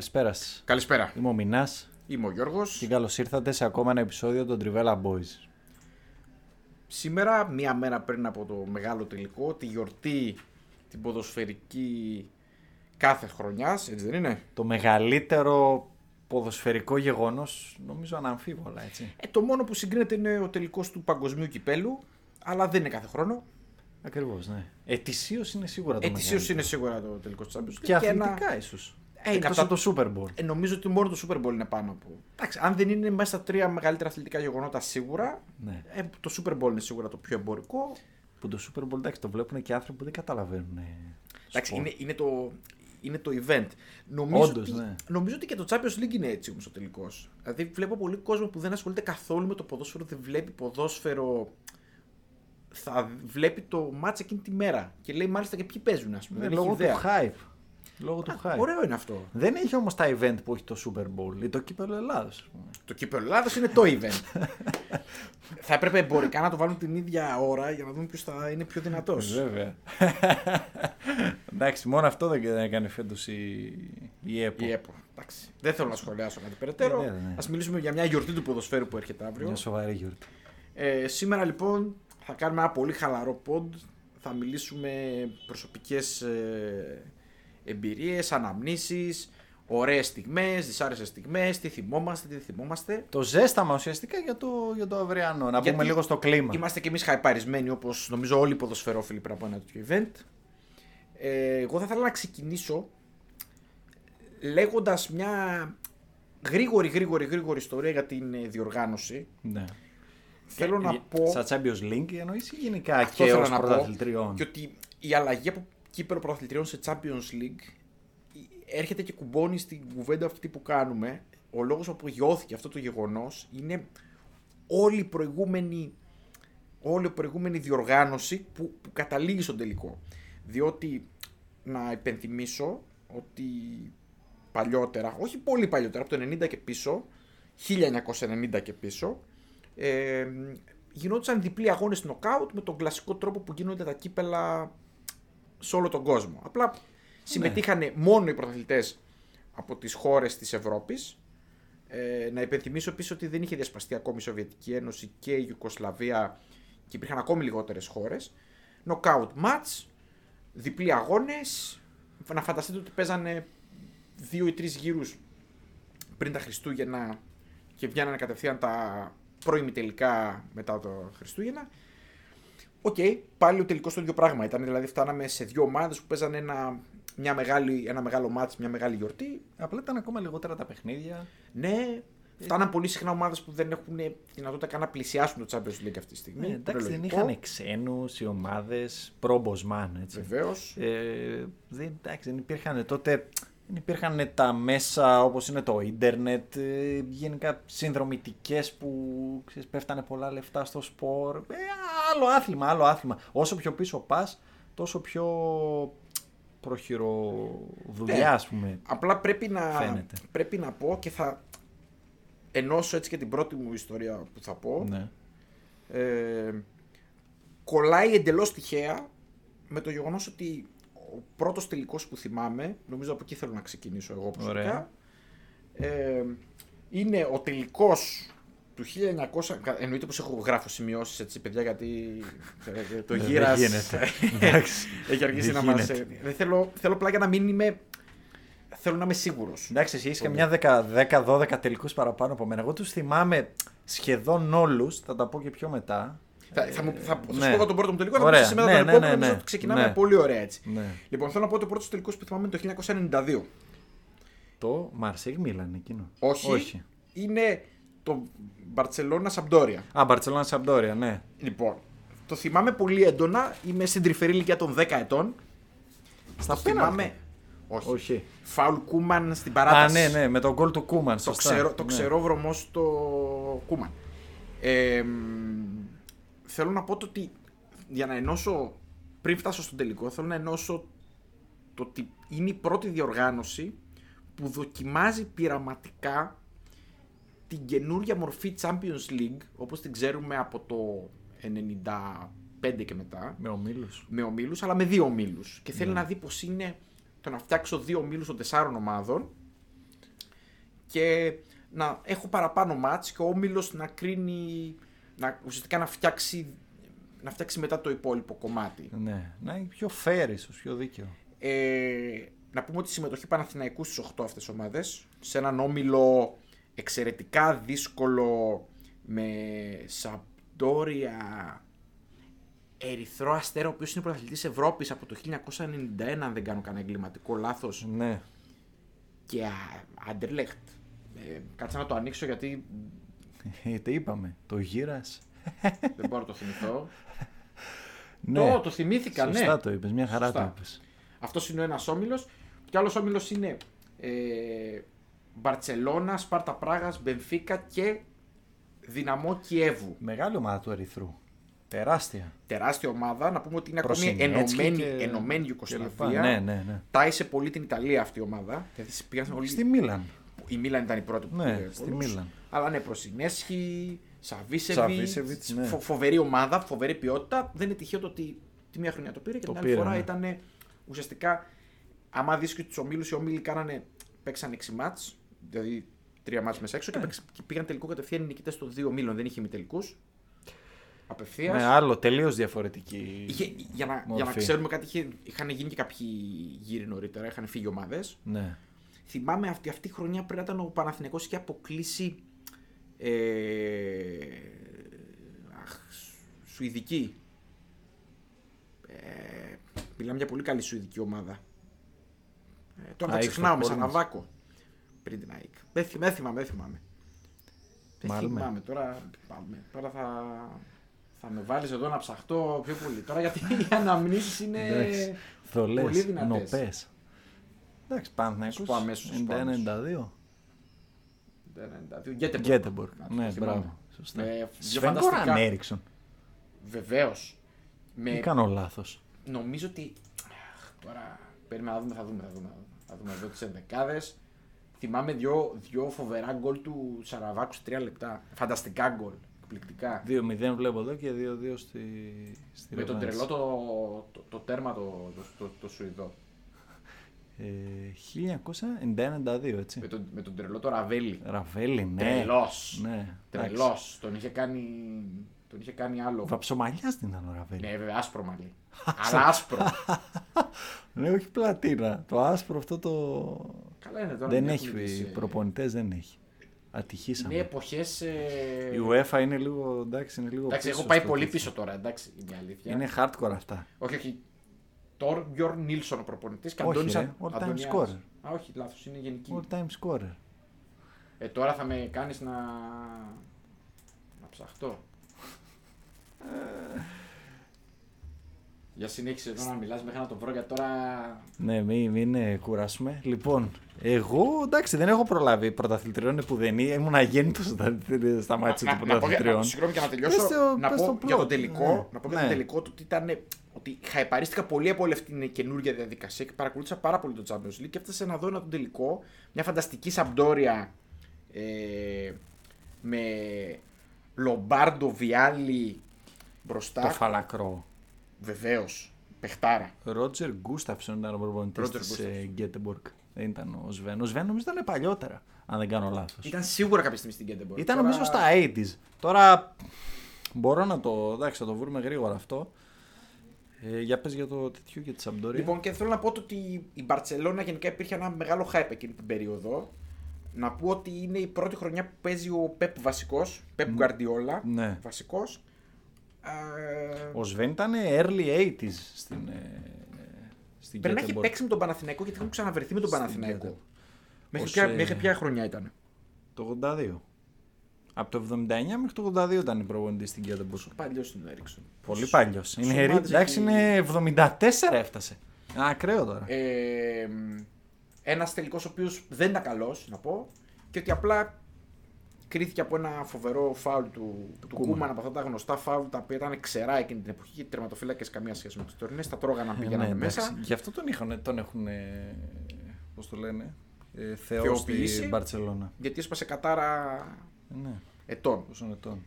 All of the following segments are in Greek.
Καλησπέρα σας. Καλησπέρα. Είμαι ο Μινάς Είμαι ο Γιώργος. και καλώς ήρθατε σε ακόμα ένα επεισόδιο των Trivella Boys. Σήμερα, μία μέρα πριν από το μεγάλο τελικό, τη γιορτή την ποδοσφαιρική κάθε χρονιάς, έτσι δεν είναι; Το μεγαλύτερο ποδοσφαιρικό γεγονός, νομίζω αναμφίβολα έτσι. Ε, το μόνο που συγκρίνεται είναι ο τελικός του παγκοσμίου κυπέλου, αλλά δεν είναι κάθε χρόνο. Ακριβώς, ναι. Ετησίως είναι σίγουρα το Ετησίως μεγαλύτερο. είναι σίγουρα το τελικός του Champions League. Και ένα- αθλητικά ίσως. Ε, Εκτό το- από το Super Bowl. Ε, νομίζω ότι μόνο το Super Bowl είναι πάνω από. Εντάξει, αν δεν είναι μέσα στα τρία μεγαλύτερα αθλητικά γεγονότα σίγουρα, Ναι. ε, το Super Bowl είναι σίγουρα το πιο εμπορικό. Που το Super Bowl εντάξει, το βλέπουν και άνθρωποι που δεν καταλαβαίνουν. ε, Εντάξει, σπορ. είναι, είναι, το, είναι το event. Νομίζω, Όντως, ότι, ναι. νομίζω ότι και το Champions League είναι έτσι όμως ο τελικός. Δηλαδή βλέπω πολύ κόσμο που δεν ασχολείται καθόλου με το ποδόσφαιρο, δεν βλέπει ποδόσφαιρο. Θα βλέπει το μάτς εκείνη τη μέρα και λέει μάλιστα και ποιοι παίζουν, ας πούμε. Ναι, δεν λόγω έχει του ιδέα. hype. Λόγω του hype. Ωραίο είναι αυτό. Δεν έχει όμως τα event που έχει το Super Bowl ή το κύπελο Ελλάδος. Το κύπελο Ελλάδος είναι το event. θα έπρεπε εμπορικά να το βάλουν την ίδια ώρα για να δούμε ποιος θα είναι πιο δυνατός. Βέβαια. Εντάξει, μόνο αυτό δεν έκανε φέτος η, η ΕΠΟ. Η ΕΠΟ. Εντάξει. Δεν θέλω να σχολιάσω κάτι περαιτέρω. Ε, ναι, ναι. Α μιλήσουμε για μια γιορτή του ποδοσφαίρου που έρχεται αύριο. Μια σοβαρή γιορτή. Ε, σήμερα λοιπόν θα κάνουμε ένα πολύ χαλαρό pod. Θα μιλήσουμε προσωπικές ε, εμπειρίες, αναμνήσεις, ωραίες στιγμές, δυσάρεσες στιγμές, τι θυμόμαστε, τι δεν θυμόμαστε. Το ζέσταμα ουσιαστικά για το, για το αυριανό. Να Γιατί πούμε λίγο στο κλίμα. Είμαστε και εμείς χαϊπαρισμένοι όπως νομίζω όλοι οι ποδοσφαιρόφιλοι πριν από ένα τέτοιο event. Ε, εγώ θα ήθελα να ξεκινήσω λέγοντας μια γρήγορη γρήγορη γρήγορη ιστορία για την ε, διοργάνωση. Ναι. Θέλω να Ε, πω... Στα Champions League εννοείς ή γενικά Αυτό και θέλω ως να πω. πρωταθλητριών; Και ότι η αλλαγή από κύπελο πρωταθλητριών σε Champions League έρχεται και κουμπώνει στην κουβέντα αυτή που κάνουμε. Ο λόγος που γιώθηκε αυτό το γεγονός είναι όλη η προηγούμενη, όλη η προηγούμενη διοργάνωση που, που καταλήγει στον τελικό. Διότι να υπενθυμίσω ότι παλιότερα, όχι πολύ παλιότερα, από το 90 και πίσω, 1990 και πίσω, ε, γινόντουσαν διπλοί αγώνες νοκάουτ με τον κλασικό τρόπο που γίνονται τα κύπελα σε όλο τον κόσμο. Απλά συμμετείχαν μόνο οι πρωταθλητές από τις χώρες της Ευρώπης. Ε, να υπενθυμίσω επίσης ότι δεν είχε διασπαστεί ακόμη η Σοβιετική Ένωση και η Ιουκοσλαβία και υπήρχαν ακόμη λιγότερες χώρες. Knockout match, διπλοί αγώνες. Να φανταστείτε ότι παίζανε δύο ή τρεις γύρους πριν τα Χριστούγεννα και βγαίνανε κατευθείαν τα πρώιμη τελικά μετά το Χριστούγεννα. Οκ, πάλι ο τελικός το ίδιο πράγμα ήταν. Δηλαδή, φτάναμε σε δύο ομάδες που παίζανε ένα, μια μεγάλη, ένα μεγάλο μάτς, μια μεγάλη γιορτή. Απλά ήταν ακόμα λιγότερα τα παιχνίδια. Ναι, φτάναν πολύ συχνά ομάδες που δεν έχουν δυνατότητα καν να πλησιάσουν το Champions League αυτή τη στιγμή. Ναι, εντάξει, δεν είχαν ξένους οι ομάδες προ-Bosman, έτσι. Βεβαίως. Ε, δεν, εντάξει, δεν υπήρχαν τότε δεν υπήρχαν τα μέσα όπως είναι το ίντερνετ, ε, γενικά συνδρομητικές που ξέρεις, πέφτανε πολλά λεφτά στο σπορ. Ε, άλλο άθλημα, άλλο άθλημα. Όσο πιο πίσω πας, τόσο πιο προχειροδουλειά, Ναι. ας πούμε. Απλά πρέπει να, Φαίνεται. πρέπει να πω και θα ενώσω έτσι και την πρώτη μου ιστορία που θα πω. Ναι. ε, κολλάει εντελώς τυχαία με το γεγονός ότι ο πρώτος τελικός που θυμάμαι, νομίζω από εκεί θέλω να ξεκινήσω εγώ προσωπικά, Ωραία. ε, είναι ο τελικός του 1900, κα- εννοείται πως έχω γράφω σημειώσεις έτσι παιδιά γιατί ε, το Δεν γύρας γίνεται. Εντάξει. έχει αργήσει Δεν να μας... γίνεται. ε, Δεν θέλω, θέλω απλά για να μην είμαι... Θέλω να είμαι σίγουρος. Εντάξει, εσύ είσαι και μια 10-12 τελικούς παραπάνω από μένα. Εγώ τους θυμάμαι σχεδόν όλους, θα τα πω και πιο μετά. Θα, θα, μου, θα, θα σου ναι. πω εγώ τον πρώτο μου τελικό, θα Ωραία. πω εσύ μετά Ναι, τον ναι, επόμενο, ναι, νομίζω ναι. ότι ξεκινάμε Ναι. πολύ ωραία έτσι. Ναι. Λοιπόν, θέλω να πω ότι ο πρώτος τελικός που θυμάμαι είναι το 1992. Το Μαρσέγ Μίλαν εκείνο. Όχι, Όχι. είναι το Μπαρσελόνα Σαμπτόρια. Α, Μπαρσελόνα Σαμπτόρια, ναι. Λοιπόν, το θυμάμαι πολύ έντονα. Είμαι στην τρυφερή ηλικία των 10 ετών. Στα το πέναλτι. θυμάμαι. Όχι. Όχι. Φάουλ Κούμαν στην Α, παράταση. ναι, ναι, με τον γκολ του Κούμαν. Το, σωστά. ξερό, το Ναι. ξερόβρωμό στο Κούμαν. Ε, μ, θέλω να πω το ότι για να ενώσω, πριν φτάσω στον τελικό, θέλω να ενώσω το ότι είναι η πρώτη διοργάνωση που δοκιμάζει πειραματικά την καινούργια μορφή Champions League, όπως την ξέρουμε από το 95 και μετά, Με ομίλους. με ομίλους, αλλά με δύο ομίλους. Και θέλει να δει πώς είναι το να φτιάξω δύο ομίλους των τεσσάρων ομάδων και να έχω παραπάνω μάτς και ο όμιλος να κρίνει, να, ουσιαστικά να φτιάξει, να φτιάξει μετά το υπόλοιπο κομμάτι. Ναι, να είναι πιο fair ίσως, πιο δίκαιο. Ε, να πούμε ότι η συμμετοχή Παναθηναϊκού στις 8 αυτές ομάδες, σε έναν όμιλο εξαιρετικά δύσκολο με Σαμπτόρια, Ερυθρό Αστέρα, ο οποίος είναι πρωταθλητής Ευρώπης από το 1991, αν δεν κάνω κανένα εγκληματικό λάθος, Ναι. και Άντερλεχτ. Ε, κάτσε να το ανοίξω γιατί Ε, τι είπαμε, το γύρας. δεν μπορώ να το θυμηθώ. Ναι, Το, το θυμήθηκα, ναι. σωστά το είπες, μια χαρά Σωστά. το είπες. Αυτός είναι ο ένας όμιλος. Και άλλος όμιλος είναι ε, Μπαρσελόνα, Σπάρτα Πράγας, Μπενφίκα και Δυναμό Κιέβου. Μεγάλη ομάδα του Ερυθρού. Τεράστια. Τεράστια ομάδα. Να πούμε ότι είναι ακόμη Προσινέτσκι ενωμένη, και- ενωμένη και Ιουκοσλαβία. λοιπά. Ναι, ναι, ναι. Τάισε πολύ την Ιταλία αυτή η ομάδα. Δηλαδή πήγαν όλοι... Στη Μίλαν. Η Μίλαν ήταν η πρώτη που Ναι, πήγε στη πολλούς. Μίλαν. Αλλά ναι, Προσινέσχη, Σαβίσεβιτ. Σαβίσεβιτς, ναι. Φοβερή ομάδα, φοβερή ποιότητα. Δεν είναι τυχαίο το ότι τη μία χρονιά το πήρε και Το την άλλη πήρε, φορά ναι. ήταν ουσιαστικά. Άμα δεις και τους ομίλους, οι όμιλοι κάνανε, παίξαν 6 μάτς, δηλαδή τρία μάτς μέσα έξω και, Ναι. παίξ- και πήγαν τελικό κατευθείαν οι νικητές των δύο ομίλων. Δεν είχε ημιτελικού. Απευθείας. Ναι, άλλο, τελείως διαφορετική Είχε, για, να, για να μορφή. ξέρουμε κάτι, είχε, είχαν γίνει και κάποιοι γύροι νωρίτερα, είχαν φύγει ομάδες. Ναι. Θυμάμαι αυτή, αυτή η χρονιά πρέπει να ήταν ο Παναθηναϊκός είχε αποκλείσει ε, αχ, Σου- Σουηδική. Ε, μιλάμε για πολύ καλή Σουηδική ομάδα. Ε, τώρα τα ΑΕΚ ξεχνάω με στο Χόρνες. Σαναβάκο. Πριν την ΑΕΚ. Δεν θυμάμαι, δεν θυμάμαι. Δεν θυμάμαι. Δεν Μάλμε. θυμάμαι. Τώρα, πάμε. τώρα θα, θα με βάλεις εδώ να ψαχτώ πιο πολύ. Τώρα γιατί οι αναμνήσεις είναι Εντάξει. Θολές, πολύ δυνατές. νοπές. Εντάξει, Παναθηναϊκός, Σου πω αμέσως, σου πω αμέσως. 91-92. 92. Γκέτεμπορκ. Γκέτεμπορκ. Να το Ναι, θυμάμαι. μπράβο. Σωστά. Με δύο Σβέν φανταστικά. Γκόραν Έριξον. Βεβαίως. Με... Ή κάνω λάθος. Νομίζω ότι. Αχ, τώρα. Περίμενα να δούμε, θα δούμε. Θα δούμε, θα δούμε εδώ τις ενδεκάδες. Θυμάμαι δυο, δυο φοβερά γκολ του Σαραβάκου σε τρία λεπτά. Φανταστικά γκολ. Εκπληκτικά. 2-0 βλέπω εδώ και 2-2 στη, στη Με τον ρεβάνς. τρελό το, το, το τέρμα το, το, το, το Σουηδό. Ε, 1992, έτσι. Με τον, με τον τρελό το Ραβέλη. Ραβέλη, ναι. Τρελός. Ναι. Τρελός. Τον είχε κάνει. Τον είχε κάνει άλλο. Βαψομαλιάς δεν ήταν ο Ραβέλη. Ναι, βέβαια, άσπρο μαλλί. Αλλά άσπρο. Ναι, όχι πλατίνα. Το άσπρο αυτό το. Καλά είναι τώρα. δεν μην έχει έχουμε τις, ε, προπονητές, δεν έχει. Ατυχήσαμε. Είναι εποχές. Ε... Η UEFA είναι λίγο. Εντάξει, είναι λίγο Εντάξει, πίσω έχω πάει στο πολύ τέτοιο. πίσω τώρα, εντάξει, είναι η αλήθεια. Είναι hardcore αυτά. Όχι, όχι. Τόρ Μπιόρν Νίλσον ο προπονητής και Όχι, Αντώνης ρε, Αν- all time Αντωνιάδης. scorer. Α, όχι, λάθος, είναι γενική. All time scorer. Ε, τώρα θα με κάνεις να. να ψαχτώ. Για συνέχισε εδώ να μιλάς μέχρι να το βρω για τώρα. Ναι, μην, μην ε, κουράσουμε. Λοιπόν, εγώ εντάξει δεν έχω προλάβει πρωταθλητριών που δεν ήμουν αγέννητος στα, στα μάτια να, των να, πω, για- πρωταθλητριών. να, συγγνώμη και να τελειώσω. Πες το- να πες πω το για plot. το τελικό. Ναι. Να πω για Ναι. το τελικό το ότι ήταν. Ότι χαϊπαρίστηκα πολύ από όλη αυτή την καινούργια διαδικασία και παρακολούθησα πάρα πολύ το Champions League και έφτασα να δω ένα τον τελικό. Μια φανταστική Σαμπντόρια ε, με Λομπάρντο Βιάλι μπροστά. Το φαλακρό. Βεβαίως. Πεχτάρα. Ρότζερ Γκούσταυσον ήταν ο προπονητής Roger της Gustafsson. Γκέτεμπορκ. Δεν ήταν ο Σβέν. Ο Σβέν νομίζω ήταν παλιότερα, αν δεν κάνω λάθος. Ήταν σίγουρα κάποια στιγμή στην Κέντεμπορ. Ήταν νομίζω στα 80s. Τώρα μπορώ να το, εντάξει, θα το βρούμε γρήγορα αυτό. Ε, για πες για το τέτοιο και τη Σαμπτόρια. Λοιπόν, και θέλω να πω το ότι η Μπαρσελόνα γενικά υπήρχε ένα μεγάλο hype εκείνη την περίοδο. Να πω ότι είναι η πρώτη χρονιά που παίζει ο Πεπ βασικός. Πεπ Γκουαρντιόλα. Ναι. Βασικός. Ο Σβέν ήταν early 80s στην, ε, στην Πρέπει να έχει Γκέτεμπορκ. παίξει με τον Παναθηναϊκό γιατί έχουν ξαναβρεθεί με τον Στην Παναθηναϊκό. Γκέτεμπορκ. Μέχρι, Ως, ποια, ε, μέχρι ποια χρονιά ήταν; Το 82. Από το 79 μέχρι το 82 ήταν η προπονητή στην Γκέτεμπορκ. Παλιός είναι ο Έριξον. Πολύ παλιός. Είναι, ομάδες εντάξει, έχει- είναι 74 έφτασε. Ένα ακραίο τώρα. Ε, ένας τελικός ο οποίος δεν ήταν καλός, να πω, και ότι απλά κρίθηκε από ένα φοβερό φάουλ του, του, Κούμαν από αυτά τα γνωστά φάουλ τα οποία ήταν ξερά εκείνη την εποχή και τερματοφύλακες καμία σχέση με τους τωρινές. Τα τρώγαναν πήγαιναν Ναι, μέσα. εντάξει. Γι' αυτό τον, είχαν, τον έχουν. Πώς το λένε. Ε, Θεός Θεοποιήσει. στην Μπαρσελόνα. Γιατί έσπασε κατάρα Ναι, ετών. πόσο ετών.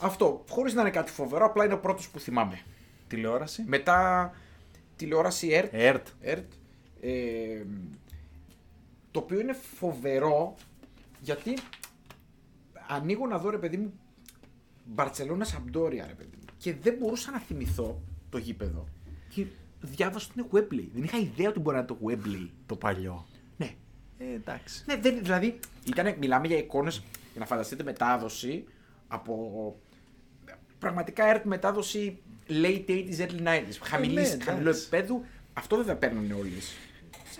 Αυτό, χωρίς να είναι κάτι φοβερό, απλά είναι ο πρώτος που θυμάμαι. Τηλεόραση. Μετά τηλεόραση ΕΡΤ. ΕΡΤ. ΕΡΤ ε, το οποίο είναι φοβερό γιατί ανοίγω να δω ρε παιδί μου Μπαρτσελώνα Σαμπτόρια ρε παιδί μου και δεν μπορούσα να θυμηθώ το γήπεδο και διάβασα ότι είναι Webley. Δεν είχα ιδέα ότι μπορεί να είναι το Webley. Το παλιό. Ναι. Ε, εντάξει. Ναι, δεν, δηλαδή ήτανε, μιλάμε για εικόνες για να φανταστείτε μετάδοση από πραγματικά ΕΡΤ μετάδοση late 80s, early 90s. Χαμηλής, ναι, εντάξει. χαμηλό επίπεδου. Αυτό δεν θα παίρνουν όλοι.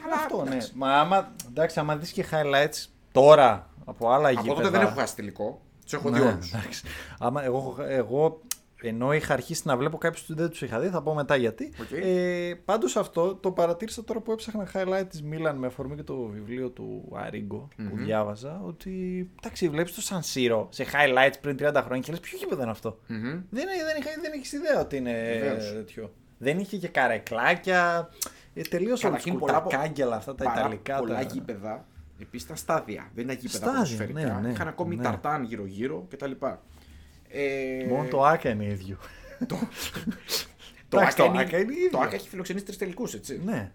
Αλλά Αυτό, ναι. εντάξει. Μα άμα, εντάξει, άμα δεις και highlights τώρα από άλλα Από γήπεδα. τότε δεν έχω χάσει τελικό. Τους έχω δει Ναι, όλους. εντάξει. Άμα εγώ, εγώ ενώ είχα αρχίσει να βλέπω κάποιους που δεν τους είχα δει, θα πω μετά γιατί. Οκ. Ε, Πάντως αυτό το παρατήρησα τώρα που έψαχνα highlight της Μίλαν με αφορμή και το βιβλίο του Αρίγκο που διάβαζα. Ότι εντάξει, βλέπεις το Σαν Σίρο σε highlights πριν 30 χρόνια και λες ποιο γήπεδο είναι αυτό; Δεν, δεν, είχα, δεν έχει ιδέα ότι είναι Βεβαίως. τέτοιο. Δεν είχε και καρεκλάκια. Ε, Τελείως Καταρχήν, old school, πολλά τα από- κάγκελα αυτά τα ιταλικά. Πολλά τα... γήπεδα επίσης ήταν στάδια. Δεν ήταν γήπεδα Στάδια, ποδοσφαιρικά. ναι, ναι, Είχαν ακόμη ναι. ταρτάν γύρω-γύρω κτλ. Ε, Μόνο το Άκα είναι ίδιο. το, Εντάξει, Άκα το είναι- Άκα είναι ίδιο. το Άκα έχει φιλοξενήσει τρεις τελικούς, έτσι. ναι.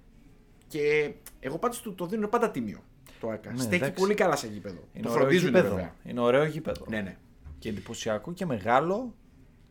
Και εγώ πάντως το, το δίνω πάντα τίμιο. Το Άκα. Ναι, Στέκει εντάξει. πολύ καλά σε γήπεδο. Είναι το ωραίο φροντίζουν γήπεδο. βέβαια. Είναι ωραίο γήπεδο. Ναι, ναι. Και εντυπωσιακό και μεγάλο.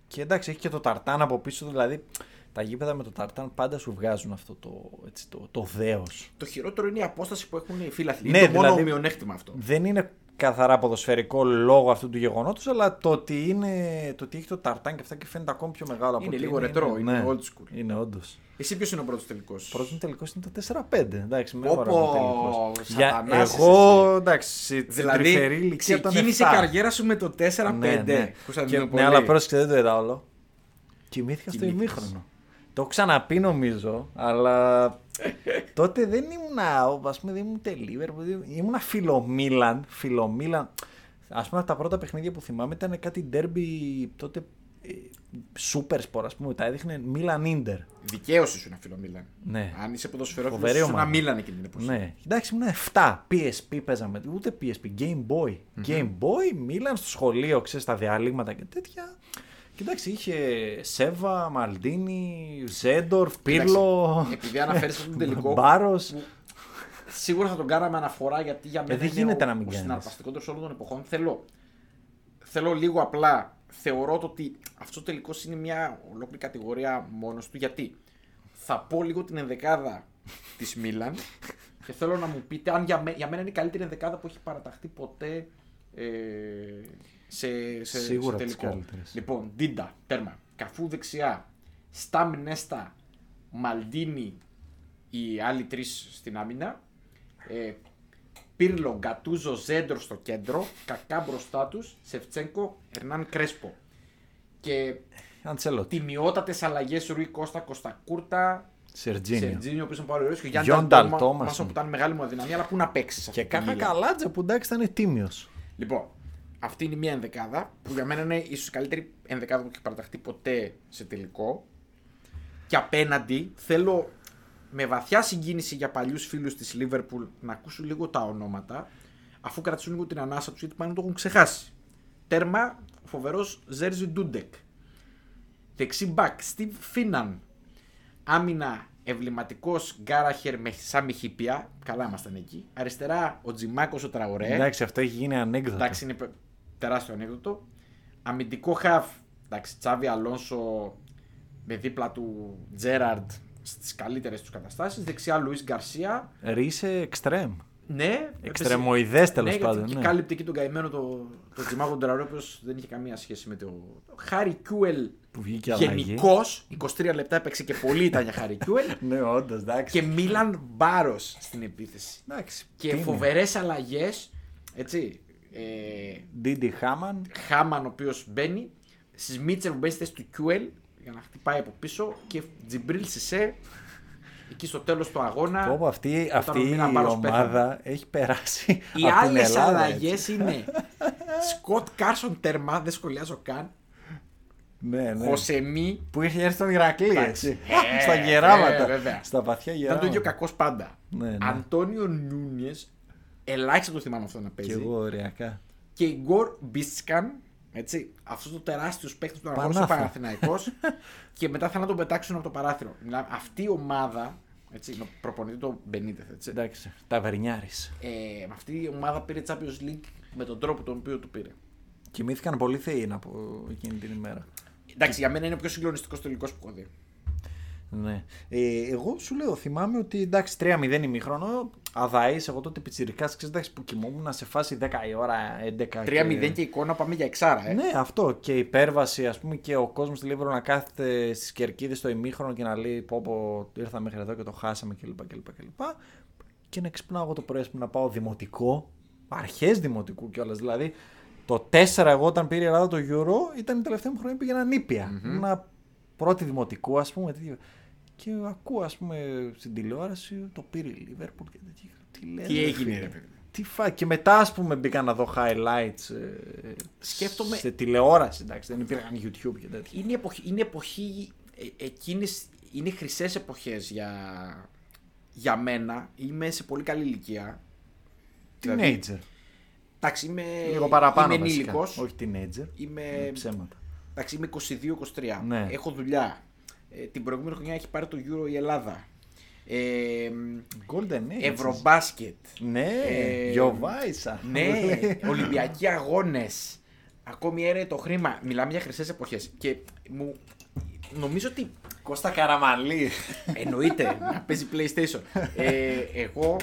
Και εντάξει, έχει και το ταρτάν από πίσω. Δηλαδή, τα γήπεδα με το ταρτάν πάντα σου βγάζουν αυτό το, έτσι, το, το δέος. Το χειρότερο είναι η απόσταση που έχουν οι φίλαθλοι. Ναι, είναι το μόνο δηλαδή- μειονέκτημα αυτό. Δεν είναι καθαρά ποδοσφαιρικό λόγω αυτού του γεγονότος, αλλά το ότι, είναι, το ότι έχει το ταρτάν και αυτά και φαίνεται ακόμη πιο μεγάλο από Είναι ότι λίγο ρετρό, είναι old school. Είναι όντως. Εσύ ποιος είναι ο πρώτος τελικός; Πρώτος μου τελικός είναι το 4-5. Εντάξει, με Όπο, τελικός. Για, σατανάς εγώ, εντάξει, στην Δηλαδή, τρυφερή ηλικία των ξεκίνησε η 7. καριέρα σου με το 4-5. Ναι, ναι. Και, Κωνσταντινούπολη. ναι, αλλά πρόσεξε, δεν το είδα όλο. Κοιμήθηκα στο Κοιμήθηκες. ημίχρονο. Το έχω ξαναπεί νομίζω, αλλά τότε δεν ήμουνα, ας πούμε, δεν ήμουν τελίβερ, ήμουνα φιλομίλαν, φιλομίλαν. Ας πούμε, τα πρώτα παιχνίδια που θυμάμαι ήταν κάτι ντέρμπι τότε ε, super sport, ας πούμε, τα έδειχνε Μίλαν Ίντερ. Δικαίωση σου να φιλο Μίλαν. Ναι. Αν είσαι ποδοσφαιρόφιλος Φοβερή σου να ομάδα. Μίλαν εκείνη την εποχή. Ναι. Εντάξει, ήμουν 7. PSP παίζαμε. Ούτε PSP. Game Boy. Game Boy, Μίλαν στο σχολείο, ξέρεις τα διαλύματα και τέτοια. Και εντάξει, είχε Σέβα, Μαλντίνη, Ζέντορφ, Πύρλο. επειδή αναφέρεις αυτόν τον τελικό, Μπάρος. Σίγουρα θα τον κάναμε αναφορά γιατί για μένα Ε, δεν είναι γίνεται ο, να μην ο κάνεις. συναρπαστικότερος όλων των εποχών. Θέλω, θέλω λίγο απλά. Θεωρώ το ότι αυτός τελικός είναι μια ολόκληρη κατηγορία μόνος του. Γιατί θα πω λίγο την ενδεκάδα της Μίλαν και θέλω να μου πείτε αν για, μέ- για μένα είναι η καλύτερη ενδεκάδα που έχει παραταχθεί ποτέ ε, σε, σε, Σίγουρα σε τις τελικό. καλύτερες. Λοιπόν, Ντίντα, τέρμα. Καφού δεξιά. Σταμ Νέστα, Μαλντίνι, οι άλλοι τρεις στην άμυνα. Ε, Πίρλο, Γκατούζο, Ζέεντορφ στο κέντρο. Κακά μπροστά τους. Σεφτσένκο, Ερνάν Κρέσπο. Και Αντσελότι. τιμιότατες αλλαγές Ρουί Κώστα, Κωστακούρτα, Σερτζίνιο. Σερτζίνιο, ο οποίο είναι πάρα ωραίο. Και Γιον Γιάννη Νταλ Νταλτόμα, Τόμασον. που ήταν μεγάλη μου αδυναμία, αλλά πού να παίξει. Και Κάχα Καλάτζε που εντάξει ήταν τίμιος. Λοιπόν, αυτή είναι μια ενδεκάδα που για μένα είναι ίσως η καλύτερη ενδεκάδα που έχει παραταχθεί ποτέ σε τελικό. Και απέναντι θέλω με βαθιά συγκίνηση για παλιούς φίλους της Λίβερπουλ να ακούσουν λίγο τα ονόματα, αφού κρατήσουν λίγο την ανάσα του γιατί πάνε να το έχουν ξεχάσει. Τέρμα, ο φοβερός Ζέρζι Ντούντεκ. Δεξί μπακ, Στίβ Φίναν. Άμυνα, εμβληματικός Γκάραχερ με σαν μυχήπια. Καλά ήμασταν εκεί. Αριστερά, ο Τζιμάκος ο Τραωρέ. Εντάξει, αυτό έχει γίνει ανέκδοτο. Εντάξει, είναι πε- τεράστιο ανέκδοτο. Αμυντικό χαφ. Εντάξει, Τσάμπι Αλόνσο με δίπλα του Τζέραρντ στις καλύτερες τους καταστάσεις. Δεξιά Λουίς Γκαρσία. Ρίισε εξτρέμ. Ναι, Εξτρεμοειδές, τέλος ναι, πάντων, Γιατί ναι. και κάλυπτε εκεί τον καημένο το, το Τζιμάκο τον Τραωρέ, ο οποίος δεν είχε καμία σχέση με το. Χάρι Κιούελ. Που βγήκε αλλαγή. Γενικώ, 23 λεπτά έπαιξε και πολύ ήταν για Χάρι Κιούελ. Ναι, όντως, εντάξει. και Μίλαν Μπάρος στην επίθεση. Εντάξει, Και τίμιο. φοβερές αλλαγές. Έτσι. Ε, Ντίντι Χάμαν. Χάμαν ο οποίος μπαίνει. Σμίτσερ που μπαίνει στη θέση του Κιούελ για να χτυπάει από πίσω. Και Τζιμπρίλ Σισε εκεί στο τέλος του αγώνα. Πω, πω, αυτή όταν αυτή ο η Μίνα Μπάρος ομάδα έχει περάσει. Οι από την άλλες Ελλάδα, αλλαγές έτσι. είναι Σκοτ Κάρσον τέρμα, δεν σχολιάζω καν. Ναι, ναι. Χοσέμι. Που είχε έρθει στον Ηρακλή, Εντάξει. έτσι. Ε, Στα ε, γεράματα. βέβαια. Στα βαθιά Ήταν γεράματα. το ίδιο κακός πάντα. Ναι, ναι. Αντώνιο Νούνιες, ελάχιστα το θυμάμαι αυτό να Και παίζει. εγώ ωριακά. Και Γκορ Μπίσκαν, έτσι, αυτός το τεράστιος παίκτης που τον αγόρασε ο Πανάθα. Παναθηναϊκός και μετά θα να τον πετάξουν από το παράθυρο. Δηλαδή, αυτή η ομάδα, έτσι, με προπονητή το Μπενίτεθ, έτσι, Εντάξει, ταβερνιάρης. ε, αυτή η ομάδα πήρε Champions League με τον τρόπο τον οποίο του πήρε. Κοιμήθηκαν πολύ θεοί από εκείνη την ημέρα. Εντάξει, για μένα είναι ο πιο συγκλονιστικός τελικός που έχω δει. Ναι. Ε, εγώ σου λέω, θυμάμαι ότι εντάξει, 3-0 ημίχρονο, αδαή, εγώ τότε πιτσιρικάς, ξέρεις, εντάξει, που κοιμόμουν σε φάση 10 η ώρα, 11. 3-0 και εικόνα πάμε για εξάρα, ε. Ναι, αυτό. Και η υπέρβαση, ας πούμε, και ο κόσμος στη Λίβρο να κάθεται στις κερκίδες στο ημίχρονο και να λέει πω, πω ήρθα μέχρι εδώ και το χάσαμε κλπ. κλπ, κλπ. Και να ξυπνάω εγώ το πρωί ας πούμε, να πάω δημοτικό, αρχές δημοτικού κιόλας. Δηλαδή, το 4 εγώ όταν πήρε η Ελλάδα το Euro ήταν η τελευταία μου χρονιά που πήγαινα νήπια. Ήμουνα πρώτη δημοτικού, ας πούμε. Τέτοιο. Και ακούω, ας πούμε, στην τηλεόραση το πήρε η Λίβερπουλ και τέτοια. Τι, λένε, Τι έγινε, φίλε; ρε παιδί. Τι φα... Και μετά, ας πούμε, μπήκα να δω highlights. Ε, Σκέφτομαι- Σε τηλεόραση, εντάξει, δεν υπήρχαν YouTube και τέτοια. Είναι εποχή, είναι εποχή ε, εκείνες, είναι χρυσές εποχές για, για μένα. Είμαι σε πολύ καλή ηλικία. Δηλαδή, Teenager. Εντάξει, είμαι, Λίγο παραπάνω. είμαι βασικά. ενήλικος. Όχι teenager. Είμαι, Είναι ψέματα. εντάξει, είμαι 22-23. Ναι. Έχω δουλειά. Ε, την προηγούμενη χρονιά έχει πάρει το Euro η Ελλάδα. Ε, Golden Age. Ευρωμπάσκετ. Ναι, Ε, Γιωβάησα. Ναι, Ολυμπιακοί αγώνες. Ακόμη έρεε το χρήμα. Μιλάμε για χρυσές εποχές. Και μου. Νομίζω ότι Κώστα Καραμαλή. Εννοείται να παίζει PlayStation. Ε, εγώ,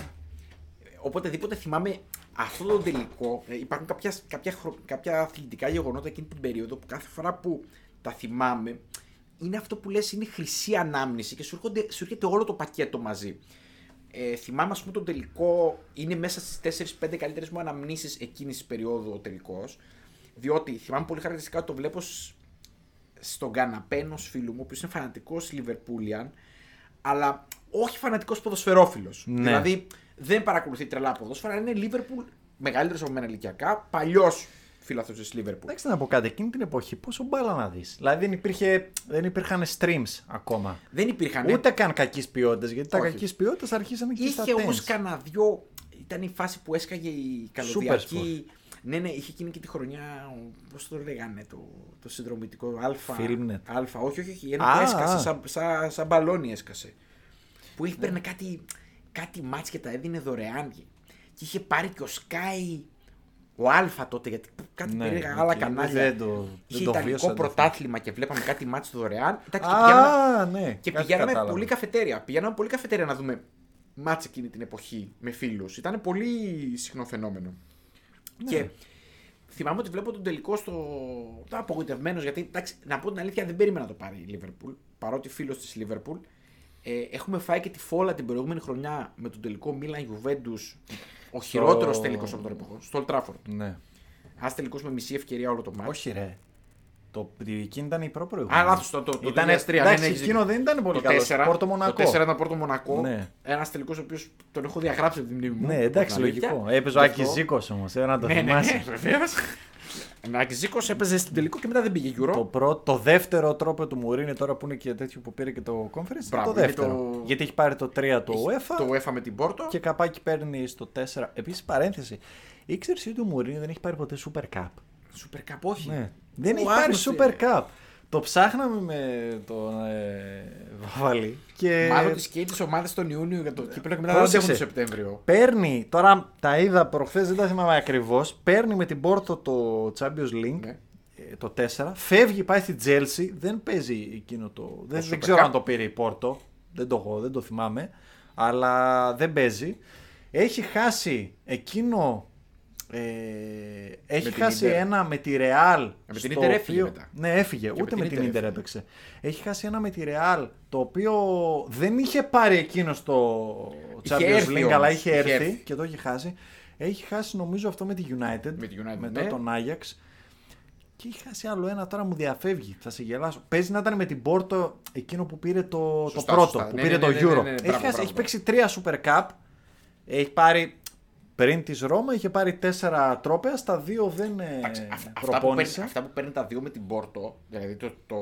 οποτεδήποτε θυμάμαι αυτό το τελικό, ε, υπάρχουν κάποια, κάποια, χρο- κάποια αθλητικά γεγονότα εκείνη την περίοδο που κάθε φορά που τα θυμάμαι, είναι αυτό που λες είναι χρυσή ανάμνηση και σου, έρχονται, σου έρχεται όλο το πακέτο μαζί. Ε, θυμάμαι, ας πούμε, τον τελικό είναι μέσα στις 4-5 καλύτερες μου αναμνήσεις εκείνης της περίοδου ο τελικός. Διότι θυμάμαι πολύ χαρακτηριστικά ότι το βλέπω σ- στον καναπέ ενό φίλου μου, ο οποίος είναι φανατικός Λιβερπούλιαν, αλλά όχι φανατικός ποδοσφαιρόφιλος. Ναι. Δηλαδή δεν παρακολουθεί τρελά ποδόσφαιρα, είναι Λίβερπουλ μεγαλύτερος από μένα ηλικιακά, παλιός φίλαθρο της Λίβερπουλ. Εντάξει να πω κάτι, εκείνη την εποχή πόσο μπάλα να δεις. Δηλαδή δεν, υπήρχε, δεν υπήρχαν streams ακόμα. Δεν υπήρχαν. Ούτε καν κακής ποιότητας. Γιατί τα Όχι. κακής ποιότητας αρχίσαν και στα Είχε όμως tens. κανένα δυο. Ήταν η φάση που έσκαγε η καλωδιακή. Super Ναι, ναι, είχε εκείνη και τη χρονιά. Πώς το λέγανε το, το συνδρομητικό Α. Filmnet. Α, όχι, όχι, όχι. Ένα Α, που έσκασε, α. σαν, σαν, σαν μπαλόνι έσκασε. Που είχε παίρνει κάτι, κάτι μάτς και τα έδινε δωρεάν. Και είχε πάρει και ο Sky ο Α τότε, γιατί κάτι Ναι, περίεργα οκ, άλλα δεν κανάλια. το- είχε δεν το ιταλικό βίωσα, δεν πρωτάθλημα και βλέπαμε κάτι μάτς δωρεάν. Εντάξει, και πηγαίναμε- Α, ναι. και κάτι πηγαίναμε κατάλαβα. πολύ καφετέρια. Πηγαίναμε πολύ καφετέρια να δούμε μάτς εκείνη την εποχή με φίλους. Ήταν πολύ συχνό φαινόμενο. Ναι. Και θυμάμαι ότι βλέπω τον τελικό στο. Ήταν απογοητευμένος γιατί εντάξει, να πω την αλήθεια δεν περίμενα να το πάρει η Λίβερπουλ. Παρότι φίλος της Λίβερπουλ. Ε, έχουμε φάει και τη φόλα την προηγούμενη χρονιά με τον τελικό Μίλαν Γιουβέντους. Ο χειρότερος τελικός από τον εποχό. Στο Old Trafford. Ναι. Ένα τελικό με μισή ευκαιρία όλο το μάτι. Όχι ρε. Το, εκείνη ήταν η προπροηγούμενη. Α, λάθος. Το, το, το Ήτανε- 2003, ναι, εντάξει, ναι, έχεις εκείνο δίκιο. δεν ήταν πολύ το καλό. 4, Πόρτο Μονακό. Το 4 ήταν Πόρτο Μονακό. Ναι. Ένας τελικός ο οποίος τον έχω διαγράψει από τη μνήμη μου. Ναι, εντάξει, την αλήθεια. λογικό. Έπαιζε ο Γι' Άκης αυτό- Ζήκος όμως. Έπρεπε να το Ναι, ναι, θυμάσαι. ναι, βεβαίω. Ο Άκη Ζήκο έπαιζε στην τελικό και μετά δεν πήγε Euro. Το, πρώτο, το δεύτερο τρόπο του Μουρίνη τώρα που είναι και τέτοιο που πήρε και το conference. Μπράβο, το είναι δεύτερο. το- Γιατί έχει πάρει το 3 το UEFA Το UEFA με την Πόρτο. και καπάκι παίρνει στο 4. Επίσης παρένθεση. Ήξερες ότι ο Μουρίνη δεν έχει πάρει ποτέ Super Cup; Super Cup, όχι. Ναι. Δεν Ου, έχει πάρει άγνωστη. Super Cup. Το ψάχναμε με τον ε, Βαβαλή. Και... Μάλλον τη και τις ομάδες τον Ιούνιο για το κύπελο και μετά δεν Πρόσεξε. έχουν τον Σεπτέμβριο. Παίρνει, τώρα τα είδα προχθές, δεν τα θυμάμαι ακριβώς. Παίρνει με την Πόρτο το Champions League. Ναι. ε, Το 4, φεύγει, πάει στη Chelsea, δεν παίζει εκείνο το. Δεν, Super δεν ξέρω Cup. αν το πήρε η Πόρτο. Δεν το, έχω, δεν το θυμάμαι. Αλλά δεν παίζει. Έχει χάσει εκείνο. Ε, έχει την χάσει Inter. ένα με τη Real. Με την στο Inter έφυγε οποίο- μετά. Ναι, έφυγε. Και Ούτε με με την την Inter Inter έφυγε. έπαιξε. Έχει χάσει ένα με τη Real το οποίο δεν είχε πάρει εκείνο το Είχε Champions έρθει League, όμως. αλλά είχε Είχε έρθει έρθει. και το έχει χάσει. Έχει χάσει νομίζω αυτό με τη United. Με τη United, μετά ναι. τον Ajax. Και έχει χάσει άλλο ένα, τώρα μου διαφεύγει. Θα σε γελάσω. Παίζει να ήταν με την Πόρτο εκείνο που πήρε το, Σωστά, το πρώτο, σωστά. που Ναι, πήρε ναι, το ναι, ναι, Euro. ναι, ναι, έχει, μπράβο, χάσει- μπράβο, έχει παίξει τρία Super Cup. Έχει πάρει πριν της Ρώμα, είχε πάρει τέσσερα τρόπαια. Στα δύο δεν ε, Εντάξει, αυ- αυτά, που προπόνησε. παίρνει, αυτά που παίρνει τα δύο με την Πόρτο, δηλαδή το, το,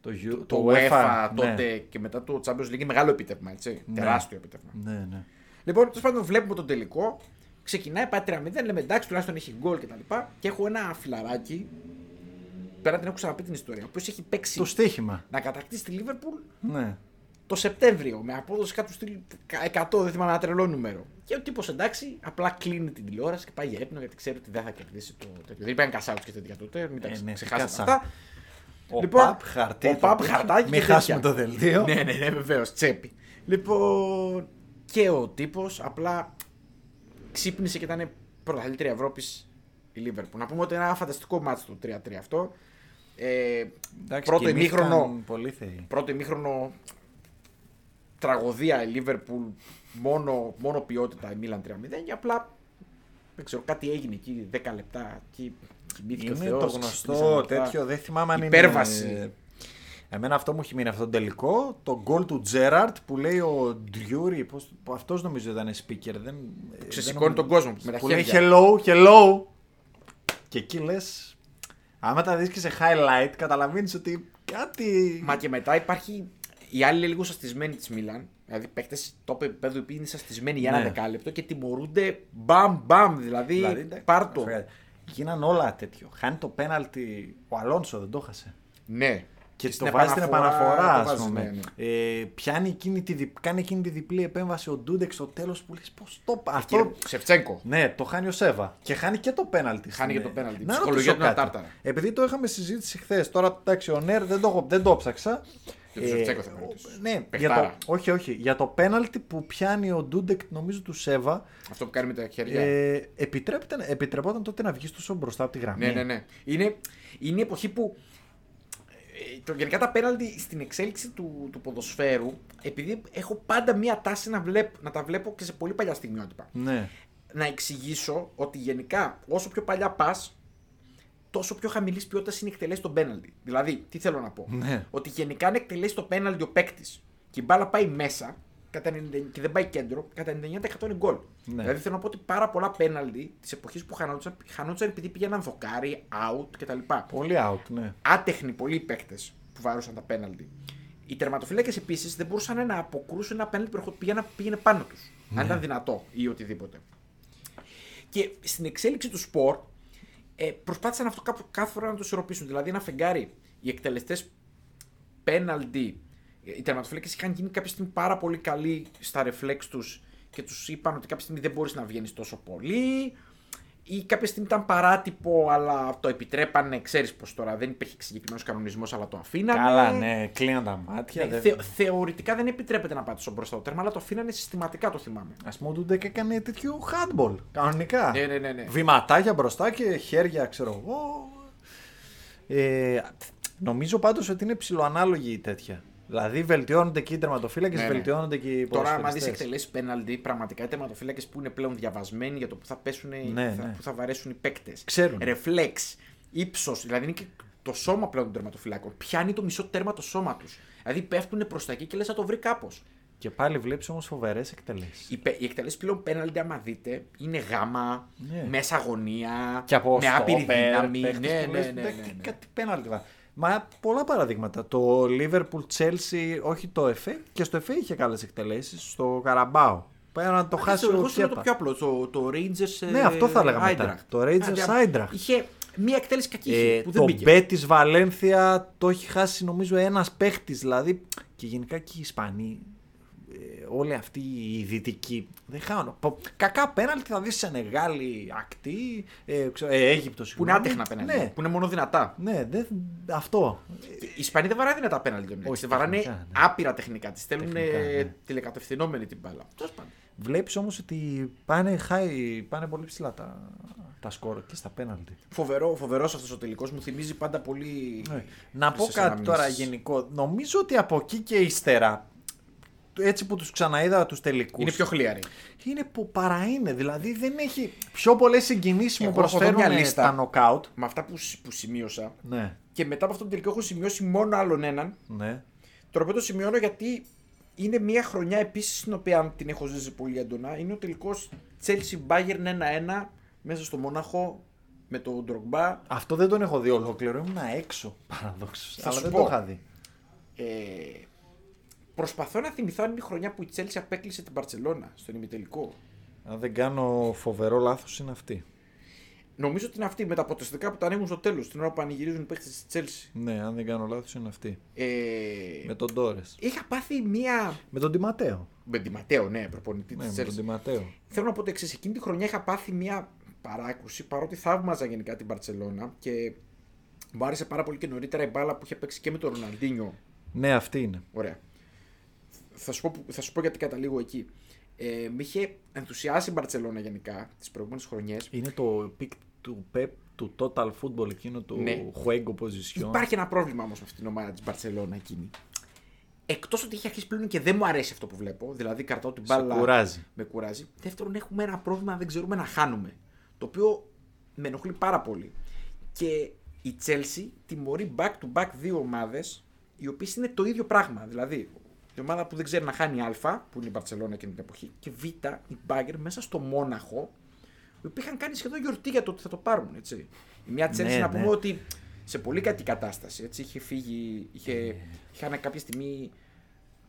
Το, Euro- το, UEFA, UEFA ναι. τότε και μετά το Champions League είναι μεγάλο επίτευγμα, έτσι. Ναι. Τεράστιο επίτευγμα. Ναι, ναι. Λοιπόν, τέλος πάντων, βλέπουμε τον τελικό. Ξεκινάει, πάει 3-0, λέμε εντάξει, τουλάχιστον έχει γκολ κτλ. Και, και έχω ένα φιλαράκι. Πέρα την έχω ξαναπεί την ιστορία. Ο οποίος έχει παίξει Το στοίχημα. να κατακτήσει τη Λίβερπουλ Ναι. Το Σεπτέμβριο με απόδοση κάτω στυλ 100, δεν θυμάμαι ένα τρελό νούμερο. Και ο τύπος εντάξει, απλά κλείνει την τηλεόραση και πάει για ύπνο γιατί ξέρει ότι δεν θα κερδίσει το τέτοιο. Δεν υπήρχαν κασάουτ και τέτοια τότε, μην τα Ε, ναι, ξεχάσετε κάσα. αυτά. Ο Λοιπόν, Παπ χαρτί. ο το Παπ τέτοιο. χαρτάκι Μην και χάσουμε τέτοια. το δελτίο. Ναι, ναι, ναι, βεβαίως. Τσέπη. Λοιπόν, και ο τύπος απλά ξύπνησε και ήταν πρωταθλήτρια Ευρώπης η Λίβερπουλ. Να πούμε ότι είναι ένα φανταστικό μάτσο το 3-3 αυτό. Ε, Εντάξει, πρώτο κοιμήθηκαν ημίχρονο, Πολύ θεοί. πρώτο ημίχρονο τραγωδία η Λίβερπουλ, μόνο, μόνο ποιότητα η Μίλαν 3-0 και απλά δεν ξέρω, κάτι έγινε εκεί 10 λεπτά και κοιμήθηκε ο Είναι Θεός, το ξύπνησαν γνωστό μετά. τέτοιο, δεν θυμάμαι αν Υπέρβαση. είναι... Εμένα αυτό μου έχει μείνει αυτό το τελικό. Το γκολ του Τζέραρντ που λέει ο Ντριούρι. Πώς, που αυτός νομίζω ήταν speaker. Δεν, Ξεσηκώνει δεν- τον κόσμο με τα που λέει χέρια. hello, hello. Και εκεί λες. Άμα τα δεις και σε highlight, καταλαβαίνεις ότι κάτι. Μα και μετά υπάρχει. Οι άλλοι είναι λίγο σαστισμένοι της Μίλαν. Δηλαδή παίκτες top επίπεδου οι οποίοι είναι σαστισμένοι για ένα Ναι. δεκάλεπτο και τιμωρούνται μπαμ μπαμ. Δηλαδή, Δηλαδή, εντάξει, πάρ το. Γίναν όλα τέτοιο. Χάνει το πέναλτι. Ο Αλόνσο δεν το χάσε. Ναι. Και, στην το βάζει στην επαναφορά, το ας βάζει, πούμε. ναι, ναι. Ε, πιάνει εκείνη τη, δι- κάνει εκείνη τη διπλή επέμβαση ο Ντούντεξ στο τέλος που λες πώς το πα- Αυτό... Αυτό. Σεφτσέγκο. Ναι, το χάνει ο Σέβα. Και χάνει και το πέναλτι. Χάνει στην- και το πέναλτι. Να Ψυχολογία ρωτήσω του είναι κάτι. τάρταρα. Επειδή το είχαμε συζήτηση χθες, τώρα εντάξει, ο Νέρ δεν το, έχω- δεν το ψάξα. Και το Σεφτσέγκο θα ρωτήσω. Ναι, για Παιχτάρα. το, όχι, όχι. Για το πέναλτι που πιάνει ο Ντούντεκ, νομίζω του Σέβα, Αυτό που κάνει με τα χέρια. ε, επιτρέπεται, επιτρεπόταν τότε να βγει τόσο μπροστά από τη γραμμή. Ναι, ναι, ναι. Είναι, είναι η εποχή που. ε, Το, γενικά τα πέναλτι στην εξέλιξη του, του ποδοσφαίρου, επειδή έχω πάντα μία τάση να, βλέπ, να τα βλέπω και σε πολύ παλιά στιγμιότυπα. ναι. Να εξηγήσω ότι γενικά όσο πιο παλιά πας, τόσο πιο χαμηλής ποιότητας είναι η εκτελέση των πέναλτι. Δηλαδή, τι θέλω να πω; Ναι. Ότι γενικά αν εκτελέσει το πέναλτι ο παίκτης και η μπάλα πάει μέσα κατά 90 και δεν πάει κέντρο, κατά 99% είναι γκολ. Ναι. Δηλαδή θέλω να πω ότι πάρα πολλά πέναλτι της εποχής που χανόντουσαν, χανόντουσαν επειδή πήγαιναν δοκάρι, out κτλ. Πολύ out, ναι. Άτεχνοι πολλοί παίκτες που βάρουσαν τα πέναλτι. Οι τερματοφύλακες επίσης δεν μπορούσαν να αποκρούσουν ένα πέναλτι που πήγαινε, πήγαινε πάνω τους. Ναι. Αν ήταν δυνατό ή οτιδήποτε. Και στην εξέλιξη του σπορ ε, προσπάθησαν αυτό κάπου, κάθε φορά να το ισορροπήσουν. Δηλαδή ένα φεγγάρι, οι εκτελεστές πέναλτι, οι τερματοφύλακες είχαν γίνει κάποια στιγμή πάρα πολύ καλοί στα ρεφλέξ τους και τους είπαν ότι κάποια στιγμή δεν μπορείς να βγαίνεις τόσο πολύ. Ή κάποια στιγμή ήταν παράτυπο, αλλά το επιτρέπανε. Ξέρεις πως τώρα δεν υπήρχε συγκεκριμένος κανονισμός, αλλά το αφήνανε. Καλά, ναι, κλείναν τα μάτια. Ναι, δεν- θε- θεωρητικά δεν επιτρέπεται να πάτε στο μπροστά το τέρμα, αλλά το αφήνανε συστηματικά, το θυμάμαι. Α πούμε, ο Ντούντεκ έκανε τέτοιο handball. Κανονικά. Ναι, ναι, ναι, ναι. Βηματάκια μπροστά και χέρια, ξέρω εγώ. Ε, νομίζω πάντως ότι είναι ψηλοανάλογη η τέτοια. Δηλαδή βελτιώνονται και οι τερματοφύλακες, Ναι, ναι. βελτιώνονται και οι Τώρα, άμα δεις ποδοσφαιριστές. εκτελέσεις πέναλτι, πραγματικά οι τερματοφύλακες που είναι πλέον διαβασμένοι για το που θα πέσουν, Ναι, θα, ναι. που θα βαρέσουν οι παίκτες. Ξέρουν. Ρεφλέξ, ύψος, δηλαδή είναι και το σώμα πλέον των τερματοφυλάκων. Πιάνει το μισό τέρμα το σώμα τους. Δηλαδή πέφτουν προς τα εκεί και λες να το βρει κάπως. Και πάλι βλέπεις όμως φοβερές εκτελέσεις. Οι, πε- οι εκτελέσεις πλέον πέναλτι, άμα δείτε, είναι γάμα, Ναι. μέσα αγωνία, Και από με άπειρη στόπερ, δύναμη. παίκτες Ναι, που ναι, λες, ναι, ναι, «Ντε, ναι. Κάτι πέναλτι. Βα». Μα πολλά παραδείγματα. Το Liverpool Chelsea, όχι το FA, και στο FA είχε καλές εκτελέσεις. Στο Καραμπάο. Πέρα να το χάσει Εγώ ο σου λέω το Κέπα. πιο απλό. Το, το Rangers. Ναι, ε, αυτό θα έλεγα μετά. Eintracht. Το Rangers Δηλαδή, Eintracht. Είχε μία εκτέλεση κακή Ε, που δεν το μπήκε. Μπέτη Βαλένθια το έχει χάσει νομίζω ένας παίχτης. Δηλαδή και γενικά και οι Ισπανοί. Ε, όλοι αυτοί οι δυτικοί δεν χάνουν. Πο- Κακά πέναλτι θα δεις σε Νεγάλη ακτή, ε, ξέρω, ε, Αίγυπτο. Που είναι άτεχνα πέναλτι. Ναι, Που είναι μόνο δυνατά. ναι δεν, αυτό. Οι Ισπανοί δεν βαράνε δυνατά πέναλτι. Όχι, Όχι, βαράνε τεχνικά, ναι. άπειρα τεχνικά. Τη στέλνουν Τεχνικά, ναι. τηλεκατευθυνόμενη την μπάλα. Τέλος πάντων. Βλέπεις όμως ότι πάνε, high, πάνε πολύ ψηλά τα, τα σκορ και στα πέναλτι. Φοβερό, φοβερός αυτός ο τελικός μου θυμίζει πάντα πολύ. Ναι. Να πω χρυσές κάτι αναμνήσεις. τώρα γενικό. Νομίζω ότι από εκεί και ύστερα έτσι που τους ξαναείδα τους τελικούς. Είναι πιο χλιαρή. Είναι που παρά είναι. Δηλαδή δεν έχει πιο πολλές συγκινήσεις μου Εγώ έχω εδώ προσφέρουν μια λίστα. τα νοκάουτ. Με αυτά που, σ- που σημείωσα. Ναι, Και μετά από αυτό το τελικό έχω σημειώσει μόνο άλλον έναν. ναι. Το οποίο το σημειώνω γιατί είναι μια χρονιά επίσης στην οποία την έχω ζήσει πολύ έντονα. Είναι ο τελικός Chelsea Bayern 1-1 μέσα στο Μόναχο με τον Ντρογκμπά. Αυτό δεν τον έχω δει ολόκληρο. Ήμουν έξω παραδόξως. Θα Αλλά σου δεν πω. το είχα δει. Ε, προσπαθώ να θυμηθώ αν είναι η χρονιά που η Chelsea απέκλεισε την Παρσελώνα στον ημιτελικό. Αν δεν κάνω φοβερό λάθος, είναι αυτή. Νομίζω ότι είναι αυτή με τα αποτελεσματικά που τα ανοίγουν στο τέλος, την ώρα που πανηγυρίζουν οι παίχτε της Chelsea. Ναι, αν δεν κάνω λάθος, είναι αυτή. Ε, Με τον Τόρε. Είχα πάθει μία. Με τον Τιματέο. Με τη Ματέο, ναι, προπονητή Ναι, της με τον Chelsea. Τιματέο. Θέλω να πω το εξής. Εκείνη τη χρονιά είχα πάθει μία παράκουση παρότι θαύμαζα γενικά την Παρσελώνα και μου άρεσε πάρα πολύ και νωρίτερα η μπάλα που είχε παίξει και με τον Ροναλντίνιο. Ναι, αυτή είναι. Ωραία. Θα σου πω, που- θα σου πω γιατί καταλήγω εκεί. Ε, με είχε ενθουσιάσει η Μπαρσελόνα γενικά τις προηγούμενες χρονιές. Είναι το peak του Pep του Total Football εκείνο του Ναι. Juego Posición. Υπάρχει ένα πρόβλημα όμως με αυτήν την ομάδα της Μπαρσελόνα εκείνη. Εκτός ότι έχει αρχίσει πλέον και δεν μου αρέσει αυτό που βλέπω, δηλαδή κρατάω την Σε μπάλα. κουράζει. Με κουράζει. Δεύτερον, έχουμε ένα πρόβλημα, δεν ξέρουμε να χάνουμε. Το οποίο με ενοχλεί πάρα πολύ. Και η Chelsea τιμωρεί back to back δύο ομάδες, οι οποίες είναι το ίδιο πράγμα. Δηλαδή, η ομάδα που δεν ξέρει να χάνει Α, που είναι η Barcelona εκείνη την εποχή, και Β, η Bayern μέσα στο Μόναχο, οι οποίοι είχαν κάνει σχεδόν γιορτή για το ότι θα το πάρουν. Έτσι. Η μια Chelsea Ναι, να ναι. πούμε ότι σε πολύ κακή κατάσταση. Έτσι, είχε φύγει, είχε, είχαν κάποια στιγμή.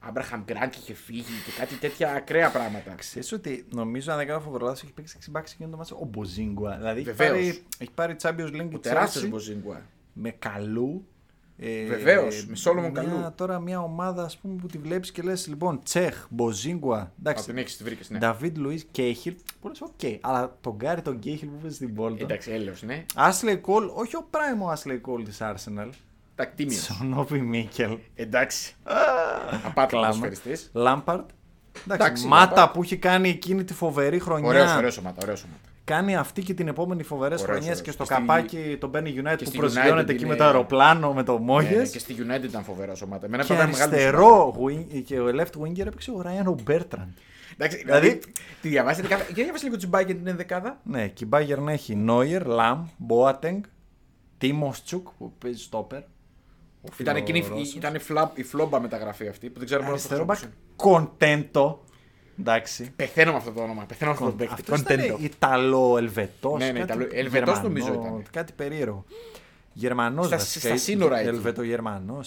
Άμπραχαμ Γκραντ είχε φύγει και κάτι τέτοια ακραία πράγματα. Ξέρεις ότι νομίζω αν δεν κάνω φοβερό λάθος έχει παίξει 6 μπάξι εκείνο το μάτς ο Μποζίνγκουα. Δηλαδή έχει Βεβαίως. πάρει, έχει πάρει Champions League Ο η τεράστιος Chelsea Μποζίνγκουα. με καλού. Ε, Βεβαίως, με Solomon μια- Καλού. Τώρα μια ομάδα ας πούμε, που τη βλέπεις και λες λοιπόν Τσέχ, Μποζίνγκουα, Α, εντάξει, την έχεις, τη βρήκες, ναι. Νταβίτ Λουίς, Κέιχιλ, πολλές οκ, αλλά τον Γκάρι τον Κέιχιλ που παίζει στην Bolton. Εντάξει, έλεος, ναι. Άσλεϊ Κόλ, όχι ο prime ο Άσλεϊ Κόλ της Arsenal. Εντάξει, τίμιος. Τζον Όμπι Μίκελ. Εντάξει. Απάτη Κλάμα. ποδοσφαιριστής. Λάμπαρντ. Εντάξει, Εντάξει, Μάτα Lampard. που έχει κάνει εκείνη τη φοβερή χρονιά. Ωραίος, ωραίος σωμάτα, ωραίος σωμάτα. Κάνει αυτή και την επόμενη φοβερές Ωραίος, χρονιές ωραίος. και στο Και στη- καπάκι τον παίρνει United και που στη προσγειώνεται United εκεί είναι- με το αεροπλάνο με το Ναι, Μόγε. ναι, και στη United ήταν φοβερό σωμάτα. Εμένα και πάντα μεγάλο σωμάτα. αριστερό wing- και ο left winger έπαιξε ο Ράιαν Ομπέρτραντ. Εντάξει, Δηλαδή- δηλαδή, τη διαβάσετε κάθε... Και διαβάστε λίγο την Bayern την δεκάδα. Ναι, και η Bayern έχει Νόιερ, Λαμ, Μπόατεγκ, Τίμοστσουκ που παίζει στόπερ. ο Ήταν εκείνη Φιλορώσος. η, ήταν η, φλα, η φλόμπα μεταγραφή αυτή που δεν ξέρω μόνο Αριστερό μπακ Κοντέντο. Εντάξει. Πεθαίνω με αυτό το όνομα. Πεθαίνω με αυτό το παίκτη. Αυτό ήταν Ιταλο-Ελβετό. Ναι, ναι, Ιταλο- Ελβετός νομίζω ήταν. Κάτι περίεργο. Γερμανός Στα- στα σύνορα εκεί. Ελβετο-Γερμανό.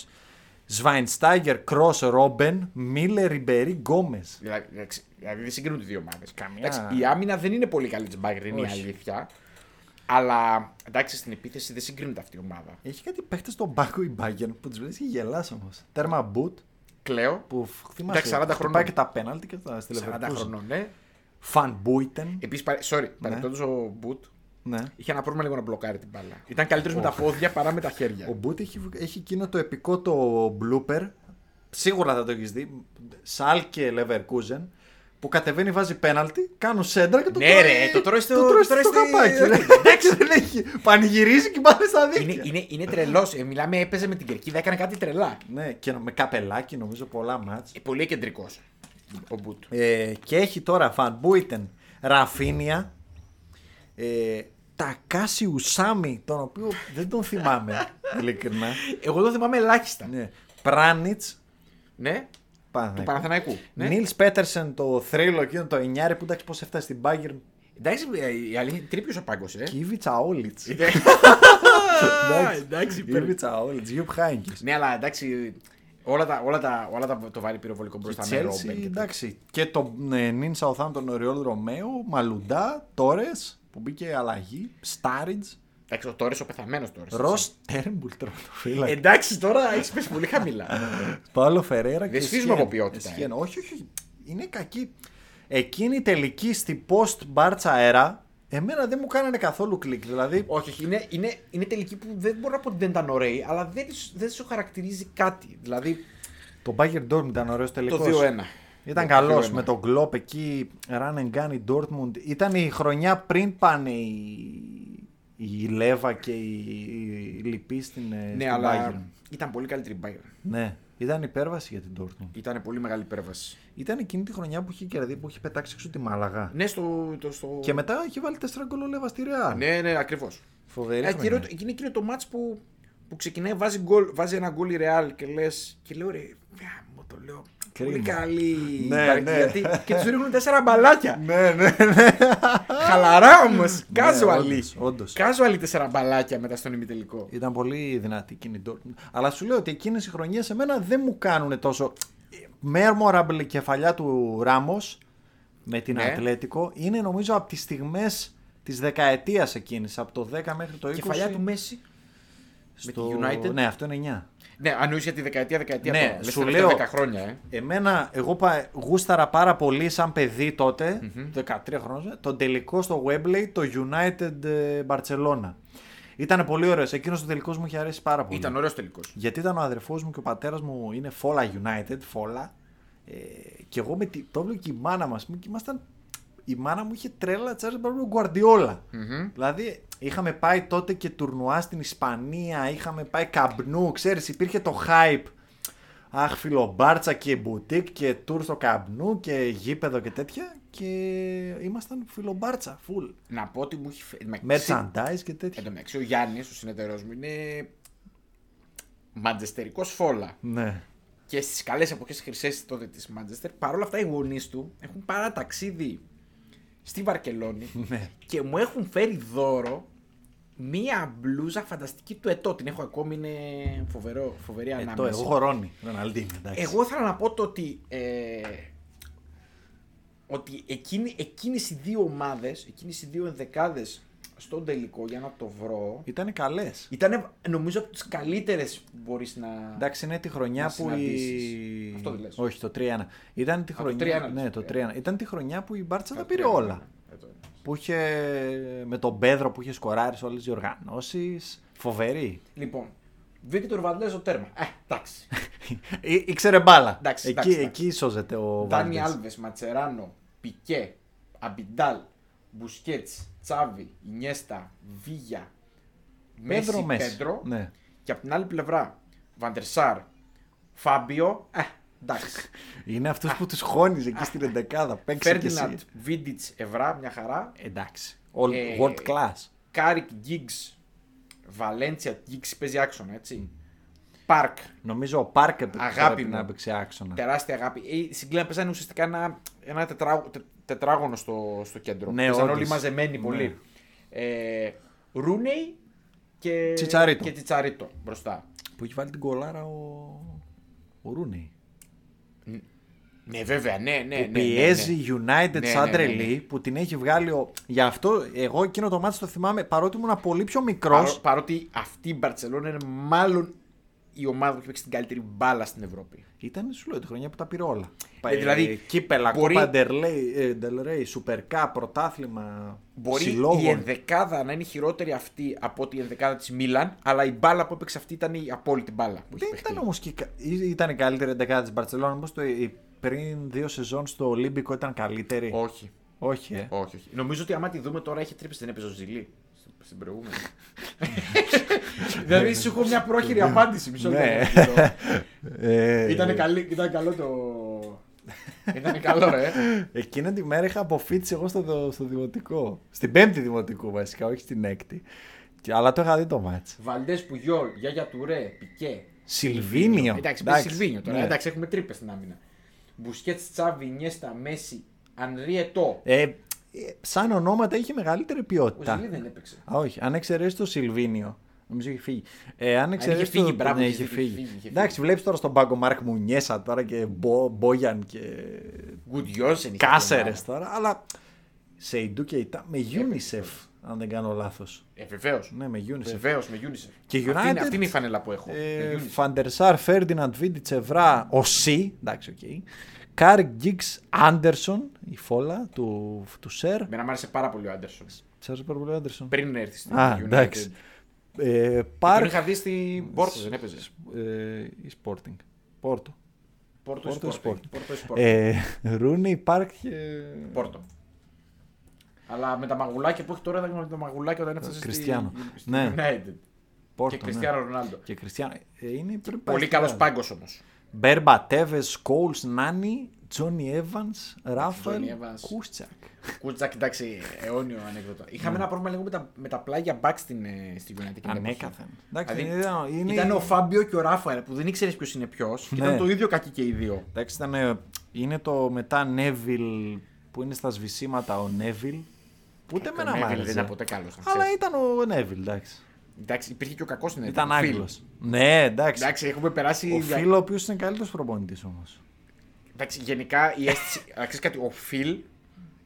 Σβάινστάγκερ, Κρό, Ρόμπεν, Μίλερ, Ριμπερί, Γκόμε. Δηλαδή, εντάξει, δηλαδή δεν συγκρίνουν οι δύο ομάδες. Καμιά- Η άμυνα δεν είναι πολύ καλή της Bayern, είναι η Όχι. αλήθεια. Αλλά εντάξει, στην επίθεση δεν συγκρίνεται αυτή η ομάδα. Έχει κάτι παίχτε στον πάκο η Bayern που τους βλέπεις και γελάς όμως. Τέρμα boot Κλαίω. που θυμάσαι. Εντάξει, 40 χτυπάει χρονών. και τα πέναλτι και τα στη 40 Leverkusen. χρονών, ναι. Φαν Μπούιτεν. Επίσης, sorry, παρεπτόντω ο Μπουτ Ναι. είχε ένα πρόβλημα λίγο να μπλοκάρει την μπάλα. Ήταν καλύτερος με τα πόδια παρά με τα χέρια. Ο Μπούτ έχει, έχει εκείνο το επικό το blooper. Σίγουρα θα το έχεις δει. Σάλκε Leverkusen. Που κατεβαίνει, βάζει πέναλτι, κάνουν σέντρα και το Ναι, τρώει- ρε, το τρώει στο- το τρώει το στο τρώει στη- καπάκι. ρε. Εντάξει, δεν έχει. Πανηγυρίζει και πάει στα δίκτυα. είναι είναι, είναι τρελός. Ε, μιλάμε, έπαιζε με την κερκίδα, έκανε κάτι τρελά. Ναι, και με καπελάκι νομίζω πολλά μάτς. Ε, πολύ κεντρικός ο Μπουτ. Ε, και έχει τώρα Φαν Μπούιτεν, Ραφίνια, ε, Τακάσι Ουσάμι, τον οποίο δεν τον θυμάμαι ειλικρινά. Εγώ το θυμάμαι ελάχιστα. Ναι. ναι. Πράνιτς, Του Παναθηναϊκού. Παναθηναϊκού. Ναι. Νίλς Πέτερσεν το θρύλο εκείνο το 9 που εντάξει πώς έφτασε στην Bayern. Εντάξει, ε, η αλήθεια είναι τρίπιος ο πάγκος, ε. Κίβιτσα Όλιτς. Είναι- εντάξει, υπέρ- Κίβιτσα Όλιτς, Γιουπ Χάινκε. Ναι, αλλά εντάξει, όλα τα, όλα τα, όλα τα το βάρη πυροβολικό μπροστά με Ρόμπεν. και τέτοια. εντάξει. Και το ε, Νιν Σαουθάμπτον Οριόλ Ρωμαίο, Μαλουντά, Τόρε που μπήκε αλλαγή, Στάριτζ, Εντάξει, ο Τόρες ο πεθαμένος τώρα. Ρος Τέρμπουλ τροματοφύλακα. Εντάξει, τώρα έχεις πέσει πολύ χαμηλά. Παύλο Φεραίρα και Δεν σφίζουμε Εσχέν. από ποιότητα, Εσχέν. Όχι, όχι, όχι. Είναι κακή. Εκείνη η τελική στη post μπάρτσα αέρα, εμένα δεν μου κάνανε καθόλου κλικ. Δηλαδή, όχι, όχι, είναι, είναι, είναι τελική που δεν μπορώ να πω ότι δεν ήταν ωραίοι, αλλά δεν, δεν σου χαρακτηρίζει κάτι. Δηλαδή το Bayern Dortmund ήταν ωραίος τελικός. το 2-1. Ήταν Το καλός 2-1. με τον Κλόπ εκεί, run and gun η Dortmund. Ήταν η χρονιά πριν πάνε η, η Λέβα και η, η Λυπή στην, ε, Ναι, στην αλλά Bayern. ήταν πολύ καλύτερη η Bayern. Ναι. Ήταν υπέρβαση για την Dortmund. Ήταν πολύ μεγάλη υπέρβαση. Ήταν εκείνη τη χρονιά που είχε κερδίσει, που είχε πετάξει έξω τη Μάλαγα. Ναι, στο. Το, στο... Και μετά είχε βάλει 4 γκολ ο Λέβα στη Ρεάλ. Ναι, ναι, ακριβώς. Φοβερή. Ε, χρονιά. εκείνο, εκείνο, εκείνο το μάτς που, που ξεκινάει, βάζει, γκολ, βάζει ένα γκολ η Ρεάλ και λε. Και λέω ρε, βιά, μου το λέω. Κρίμα. Πολύ καλή. Ναι, υπαρκή, ναι. Γιατί και τους ρίχνουν τέσσερα μπαλάκια. Ναι, ναι, ναι. Χαλαρά όμως. Casual. όντως, όντως. Casual τέσσερα μπαλάκια μετά στον ημιτελικό. Ήταν πολύ δυνατή εκείνη η Dortmund. Αλλά σου λέω ότι εκείνες οι χρονιές σε μένα δεν μου κάνουν τόσο. Memorable η κεφαλιά του Ράμο με την Ναι. Ατλέτικο είναι νομίζω από τις στιγμές της δεκαετίας εκείνης. Από το 10 μέχρι το 20. Κεφαλιά του Μέση. Στο... με τη United. Ναι, αυτό είναι 9. Ναι, αν για τη δεκαετία, δεκαετία Ναι, τώρα. Λες σου τα τελευταία λέω- 10 χρόνια, ε. Εμένα, εγώ πα, γούσταρα πάρα πολύ σαν παιδί τότε, 13 χρόνια, τον τελικό στο Wembley, το United ε, Barcelona. Ήταν πολύ ωραίος. Εκείνος ο τελικός μου είχε αρέσει πάρα πολύ. Ήταν ωραίος τελικός. Γιατί ήταν ο αδερφός μου και ο πατέρας μου είναι Φόλα United, Φόλα. Ε, και εγώ με τη, το έβλεπε και η μάνα μας. Ήμασταν. Η μάνα μου είχε τρέλα τσάρι με Γκουαρδιόλα. Δηλαδή είχαμε πάει τότε και τουρνουά στην Ισπανία, είχαμε πάει καμπνού, ξέρεις υπήρχε το hype. Αχ, φιλομπάρτσα και μπουτίκ και τουρ στο καμπνού και γήπεδο και τέτοια. Και ήμασταν φιλομπάρτσα, full. Να πω ότι μου έχει φέρει. Merchandise και Εν τέτοια. τω μεταξύ, ο Γιάννης, ο συνεταιρός μου, είναι μαντζεστερικό φόλα. Ναι. Και στις καλές εποχές χρυσές τότε της Μάντζεστερ, παρόλα αυτά οι γονείς του έχουν πάρα ταξίδι στη Βαρκελόνη Ναι. και μου έχουν φέρει δώρο μία μπλούζα φανταστική του ετώ. Την έχω ακόμη, είναι φοβερό, φοβερή Ε, το ανάμεση. εγώ χωρώνει. Ροναλντίνο, εντάξει. Εγώ ήθελα να πω το ότι. Ε, ότι εκείνη, εκείνες οι δύο ομάδες, εκείνες οι δύο ενδεκάδες στον τελικό για να το βρω Ήταν καλές. ήταν νομίζω από τις καλύτερες που μπορείς να... Εντάξει, είναι τη χρονιά Να που η. συναντήσεις. Αυτό δεν λες. Όχι, το 3-1. Ήταν τη Α, το χρονιά. 3-1 ναι, λες, το ε. 3-1. Ήταν τη χρονιά που η Μπάρτσα τα Το πήρε τρία, όλα. ναι, το είναι. Που είχε με τον Πέδρο που είχε σκοράρει σε όλες τις οργανώσει. Φοβερή. Λοιπόν, Βίκτορ Βαντέζο τέρμα. Ε, εντάξει. Ή- Ήξερε μπάλα. Εντάξει, εκεί, εντάξει, εκεί σώζεται ο Ντάνι Βάλτες. Άλβες, Ματσεράνο, Πικέ, Αμπιντάλ, Μπουσκέτς, Τσάβι, Ινιέστα, Βίγια, Πέδρο Μέσι, Μέσι. Πέντρο. Ναι. Και από την άλλη πλευρά, Βαν Ντερ Σαρ, Φάμπιο. Ε, εντάξει. Είναι αυτού που τους χώνεις εκεί στην εντεκάδα. Παίξε και Φέρντιναντ, εσύ. Βίντιτς, Ευρά, μια χαρά. Εντάξει. All, Ε, world class. Κάρικ, Γκιγκς, Βαλένσια, Γκιγκς παίζει άξονα, έτσι. Πάρκ, Νομίζω ο Πάρκερ Αγάπη πρέπει μου. να παίξει άξονα. τεράστια αγάπη. Ε, Οι συγκλίνια παίζανε ουσιαστικά ένα, ένα τετράγω- τε- τετράγωνο στο, στο κέντρο. Ναι, Παίζανε όντως. όλοι μαζεμένοι Ναι. πολύ. Ε, Ρούνεϊ και Τσιτσαρίτο. και Τσιτσαρίτο μπροστά. Που έχει βάλει την κολάρα ο, ο Ρούνεϊ. Ναι, βέβαια, ναι, ναι. που ναι, ναι, πιέζει ναι. United Ναι, σαν ναι, ναι, ναι. τρελή που την έχει βγάλει ο... Γι' αυτό εγώ εκείνο το μάτι το θυμάμαι παρότι ήμουν πολύ πιο μικρός. Παρό- παρότι αυτή η Μπαρσελόνα είναι μάλλον η ομάδα που έχει παίξει την καλύτερη μπάλα στην Ευρώπη. Ήταν σου λέω τη χρονιά που τα πήρε όλα. Ε, δηλαδή, κύπελα, μπορεί- κόπα Ντελρέι, Σουπερκά, πρωτάθλημα. Μπορεί συλλόγων. η ενδεκάδα να είναι χειρότερη αυτή από ότι η ενδεκάδα της Μίλαν, αλλά η μπάλα που έπαιξε αυτή ήταν η απόλυτη μπάλα. Που Δεν έχει ήταν παιχτεί. όμως και. κα- ή- Ήταν η καλύτερη εντεκάδα της Μπαρσελόνα. Μήπως το... η- πριν δύο σεζόν στο Ολύμπικο ήταν καλύτερη; Όχι. Όχι, ε. όχι, όχι. Νομίζω ότι άμα τη δούμε τώρα έχει τρύπε, δεν έπαιζε ο Ζηλή. Στην προηγούμενη. δηλαδή σου έχω μια πρόχειρη απάντηση. Μισό Ναι. λεπτό. Ε, Ήταν, καλή, ήταν καλό το. ήταν καλό, ρε. Εκείνη τη μέρα είχα αποφύτσει εγώ στο, στο δημοτικό. Στην πέμπτη δημοτικού βασικά, όχι στην έκτη. Και- Αλλά το είχα δει το μάτς. Βαλντές Πουγιόλ, Γιάγια Τουρέ, Πικέ. Σιλβίνιο. Εντάξει, πες Σιλβίνιο τώρα. ναι. Εντάξει, έχουμε τρύπες στην άμυνα. Μπουσκέτς, Τσάβι, Νιέστα, Μέση, Ανρί Ετώ. Ε, ε, σαν ονόματα είχε μεγαλύτερη Ο ποιότητα. Ζηλή δεν έπαιξε. Α, όχι. Αν εξαιρέσεις το Σιλβίνιο. Νομίζω είχε φύγει. Ε, αν είχε εξαιρέσει φύγει, το. μπράβο, ναι, έχεις είχε δίκιο, είχε φύγει. φύγει, είχε Εντάξει, βλέπεις τώρα στον πάγκο Μάρκ Μουνιέσα τώρα και Μπο, Μπόγιαν και Γκουτιόσεν. Κάσερες τώρα. Αλλά σε Ιντού και Ιτά. Με UNICEF, αν δεν κάνω λάθος. Ε, βεβαίως. Ναι, με UNICEF. Βεβαίως, με UNICEF. Και Αυτή, είναι, United, αυτή είναι η φανέλα που έχω. Ε, Με UNICEF. Φαντερσάρ, Φέρντιναντ, Βίντιτ, Ευρά, ο Σι. Εντάξει, οκ. Κάρικ Γκίξ Άντερσον, η φόλα του, του Σερ. Εμένα μου άρεσε πάρα πολύ ο Άντερσον. Σ' άρεσε πάρα πολύ ο Άντερσον. Πριν έρθει στην Α, United. εντάξει. Ε, Τον Πάρκ. είχα δει στην Πόρτο, δεν έπαιζε. Ε, η Sporting. Πόρτο. Πόρτο Πόρτο ή ή Sporting. Sporting. Πόρτο ή Sporting. Ε, Ρούνι, Πάρκ και. Πόρτο. Αλλά με τα μαγουλάκια που έχει τώρα ήταν με τα μαγουλάκια όταν έφτασε στη- Κριστιάνο. στη Ναι. United. Πόρτο. Και ναι. Κριστιάνο Ρονάλντο. Και Χριστιανό. Ε, είναι, πρέπει να Πολύ πάει καλός στην πάγκος όμως. Μπέρμπα, Τέβες, Σκόλ, Νάνι, Τζόνι Εύαν, Ράφαελ, Johnny Evans. Κούστσακ. Κούτζακ, εντάξει, αιώνιο ανέκδοτο. Είχαμε ένα πρόβλημα λίγο με τα, με τα πλάγια back στην, ε, στη United. εκείνη την εποχή. Ανέκαθεν. Εντάξει, Δηλαδή, ήταν, είναι... Ήταν ο Φάμπιο και ο Ράφαελ που δεν ήξερες ποιος είναι ποιος. Και Ναι. ήταν το ίδιο κακοί και οι δύο. Εντάξει, ήταν, ε, είναι το μετά Νέβιλ που είναι στα σβησίματα ο Νέβιλ. Που ούτε Ο εμένα μ' Neville άρεσε. δεν ήταν ποτέ καλός. Αλλά ήταν ο Νέβιλ, εντάξει. Εντάξει, υπήρχε και ο κακός στην Ήταν ο Phil. Άγγλος. Ναι, εντάξει. Εντάξει, έχουμε περάσει. Ο για- Φίλο, ο οποίος είναι καλύτερος προπονητής όμως. Εντάξει, γενικά η αίσθηση. αλλά ξέρεις κάτι, ο Φιλ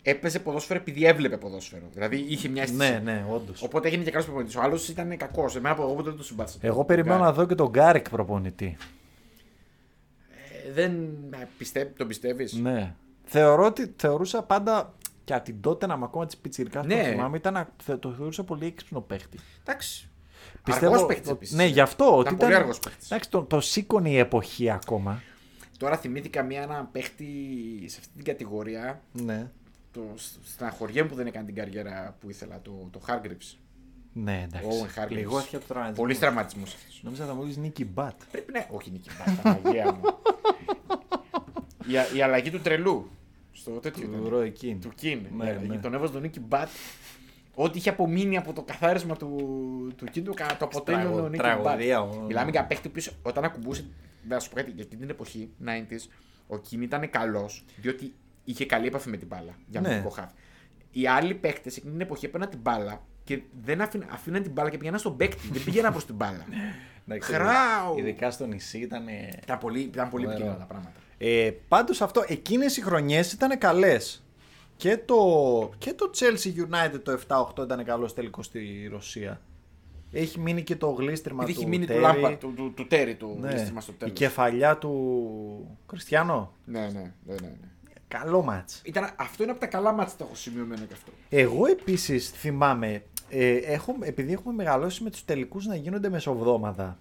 έπαιζε ποδόσφαιρο επειδή έβλεπε ποδόσφαιρο. Δηλαδή είχε μια αίσθηση. Ναι, ναι, όντως. Οπότε έγινε και καλός προπονητής. Ο άλλος ήταν κακός. Εμένα από εγώ ποτέ δεν το συμπάθησα. Εγώ περιμένω να δω και τον Γκάρεκ προπονητή. Ε, δεν ε, πιστε... τον πιστεύεις; Ναι. Θεωρώ ότι θεωρούσα πάντα και από την τότε να μ' ακόμα της πιτσυρικά Ναι. ναι. το θυμάμαι, ήταν, θε- το θεωρούσα πολύ έξυπνο παίχτη. Εντάξει. Πιστεύω Αργός παίχτης ότι- επίσης. Ναι, γι' αυτό. Ήταν ότι πολύ αργός παίχτης. Εντάξει, το, το σήκωνε η εποχή ακόμα. Τώρα θυμήθηκα μια έναν παίχτη σε αυτή την κατηγορία. Ναι. Το, στεναχωριέμαι που δεν έκανε την καριέρα που ήθελα, το, το Hargreaves. Ναι, εντάξει. Owen Hargreaves. Πληγώθηκε από το τραυματισμό. Πολύ τραυματισμός αυτός. Νόμιζα θα μου πεις Νίκη Μπατ. Πρέπει να. Όχι, Νίκη Μπάτ, Παναγία μου. η, α- η αλλαγή του τρελού. Στο τέτοιο. Του ήταν. Ρο Κιν. Του Κιν. Ναι, Ναι, ναι. Τον έβαζε τον Νίκη Μπάτ. Ό,τι είχε απομείνει από το καθάρισμα του, του Κιν του, κα- το αποτέλειωνε ο Τραγω- Νίκη Μπάτ. τραγωδία, ο- Μιλάμε για παίχτη που όταν ακουμπούσε. Να σου πω κάτι, για εκείνη την εποχή, 90s, ο Κιν ήταν καλός, διότι είχε καλή επαφή με την μπάλα για Ναι. αμυντικό χάφ. Οι άλλοι παίχτε εκείνη την εποχή έπαιρναν την μπάλα και δεν αφήναν, αφήναν την μπάλα και πήγαιναν στον παίκτη. δεν πήγαιναν προς την μπάλα. Εντάξει, Χράου! Ειδικά στο νησί ήταν. Ήταν πολύ, ήταν πολύ Ωραία. επικίνδυνα τα πράγματα. Ε, Πάντως αυτό, εκείνες οι χρονιές ήταν καλές. Και το, και το Chelsea United το 7-8 ήταν καλός τελικός στη Ρωσία. Έχει μείνει και το γλίστριμα Επειδή του έχει μείνει του Τέρι. λάμπα, του, του, του Τέρι, του Ναι. ναι. στο Η τέλος. κεφαλιά του Κριστιανό. Ναι, ναι, ναι, ναι, ναι. Καλό μάτς. Ήταν, αυτό είναι από τα καλά μάτια που έχω σημειωμένο και αυτό. Εγώ επίσης θυμάμαι, ε, έχω, επειδή έχουμε μεγαλώσει με τους τελικούς να γίνονται μεσοβδόμαδα.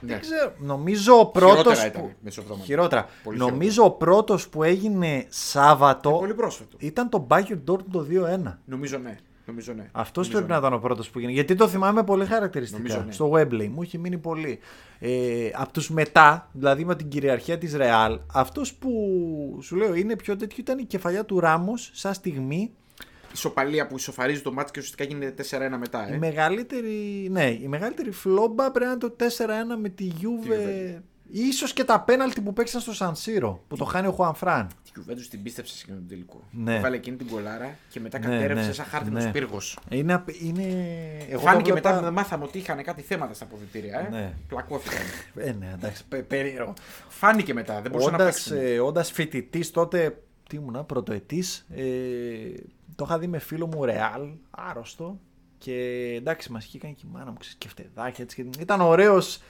Ναι. Δεν ξέρω, νομίζω ο πρώτος Χειρότερα ήταν που... μεσοβδόμαδα. Χειρότερα. Πολύ νομίζω ο πρώτος που έγινε Σάββατο Πολύ πρόσφατο. ήταν το Bayern Dortmund το 2-1. Νομίζω ναι. Νομίζω ναι. Αυτός Νομίζω πρέπει ναι. να ήταν ο πρώτος που γίνει. Γιατί το θυμάμαι πολύ χαρακτηριστικά. Νομίζω, ναι. Στο Webley. Μου έχει μείνει πολύ. Ε, από τους μετά, δηλαδή με την κυριαρχία της Real, αυτός που σου λέω είναι πιο τέτοιο ήταν η κεφαλιά του Ράμο σαν στιγμή. Ισοπαλία που ισοφαρίζει το μάτι και ουσιαστικά γίνεται 4-1 μετά. Η Ε. μεγαλύτερη, ναι, η μεγαλύτερη φλόμπα πρέπει να είναι το 4-1 με τη Juve. Juve. Ίσως και τα πέναλτι που παίξαν στο Σανσίρο που το χάνει ο Χουαν Φραν. Η Juventus την πίστεψε σε εκείνο το τελικό. Ναι. Βάλε εκείνη την κολάρα και μετά Ναι, κατέρευσε ναι, σαν χάρτινο ναι. πύργο. Είναι, απ- είναι... Εγώ Φάνηκε το μετά βλέπα- που μάθαμε ότι είχαν κάτι θέματα στα αποδητήρια. Ε. Ναι. Πλακώθηκαν. Ε, ναι, εντάξει, πε- περίεργο. Φάνηκε μετά, δεν μπορούσαν να Όντας, παίξουν. ε, όντας φοιτητής τότε, τι ήμουνα, πρωτοετής, ε, το είχα δει με φίλο μου Ρεάλ, άρρωστο. Και εντάξει, μας είχε κάνει και η μάνα μου ξέρεις, και φτεδάκια έτσι. Και... Ήταν ωραίος Ωραία φάση.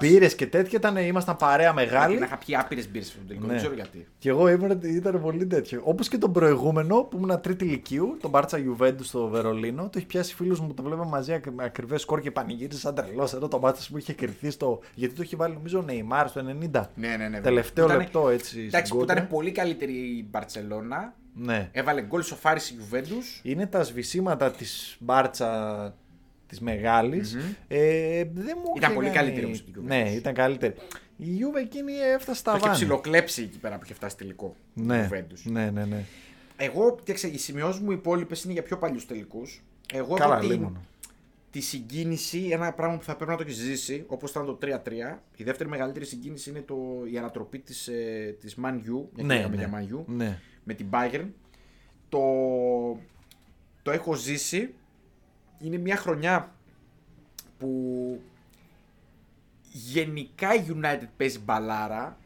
Μπύρες και τέτοια, ήταν, ήμασταν παρέα μεγάλη. Να είχα πιει άπειρες μπύρες στο τελικό, Ναι. δεν ξέρω γιατί. Και εγώ ήμουν, ήταν πολύ τέτοιο. Όπως και τον προηγούμενο που ήμουν τρίτη ηλικίου, τον Μπάρτσα Γιουβέντους στο Βερολίνο. Το έχει πιάσει φίλου μου, το βλέπαμε μαζί με ακριβές σκορ και πανηγύρισε σαν τρελός. Εδώ το Μπάρτσα που είχε κρυφθεί στο. Γιατί το είχε βάλει νομίζω ο Νεϊμάρ στο 90. Ναι, ναι, ναι. Τελευταίο Ήτανε- λεπτό έτσι. Εντάξει, στην που ήταν κόντρα. πολύ καλύτερη η Μπαρσελόνα. Ναι. Έβαλε γκολ σοφάριση η Juventus. Είναι τα σβησίματα της Μπάρτσα της μεγάλης. Ε, δεν μου Ήταν είχε πολύ κάνει- καλύτερη όμως η Juventus. Ναι, ήταν καλύτερη. Η Juve εκείνη έφτασε στα Το είχε βάνη. ψιλοκλέψει εκεί πέρα που είχε φτάσει τελικό. η Ναι, Juventus. ναι, ναι, ναι. Εγώ, κοίταξε, οι σημειώσεις μου οι υπόλοιπες είναι για πιο παλιούς τελικούς. Εγώ Καλά, έχω την, λίμωνο. τη συγκίνηση, ένα πράγμα που θα πρέπει να το έχεις ζήσει, όπως ήταν το 3-3. Η δεύτερη μεγαλύτερη συγκίνηση είναι το, η ανατροπή της ε, της Man U. μια Ναι, και λέγαμε ναι. για Man U, ναι. με την Bayern. Το, το έχω ζήσει. Είναι μια χρονιά που γενικά η United παίζει μπαλάρα.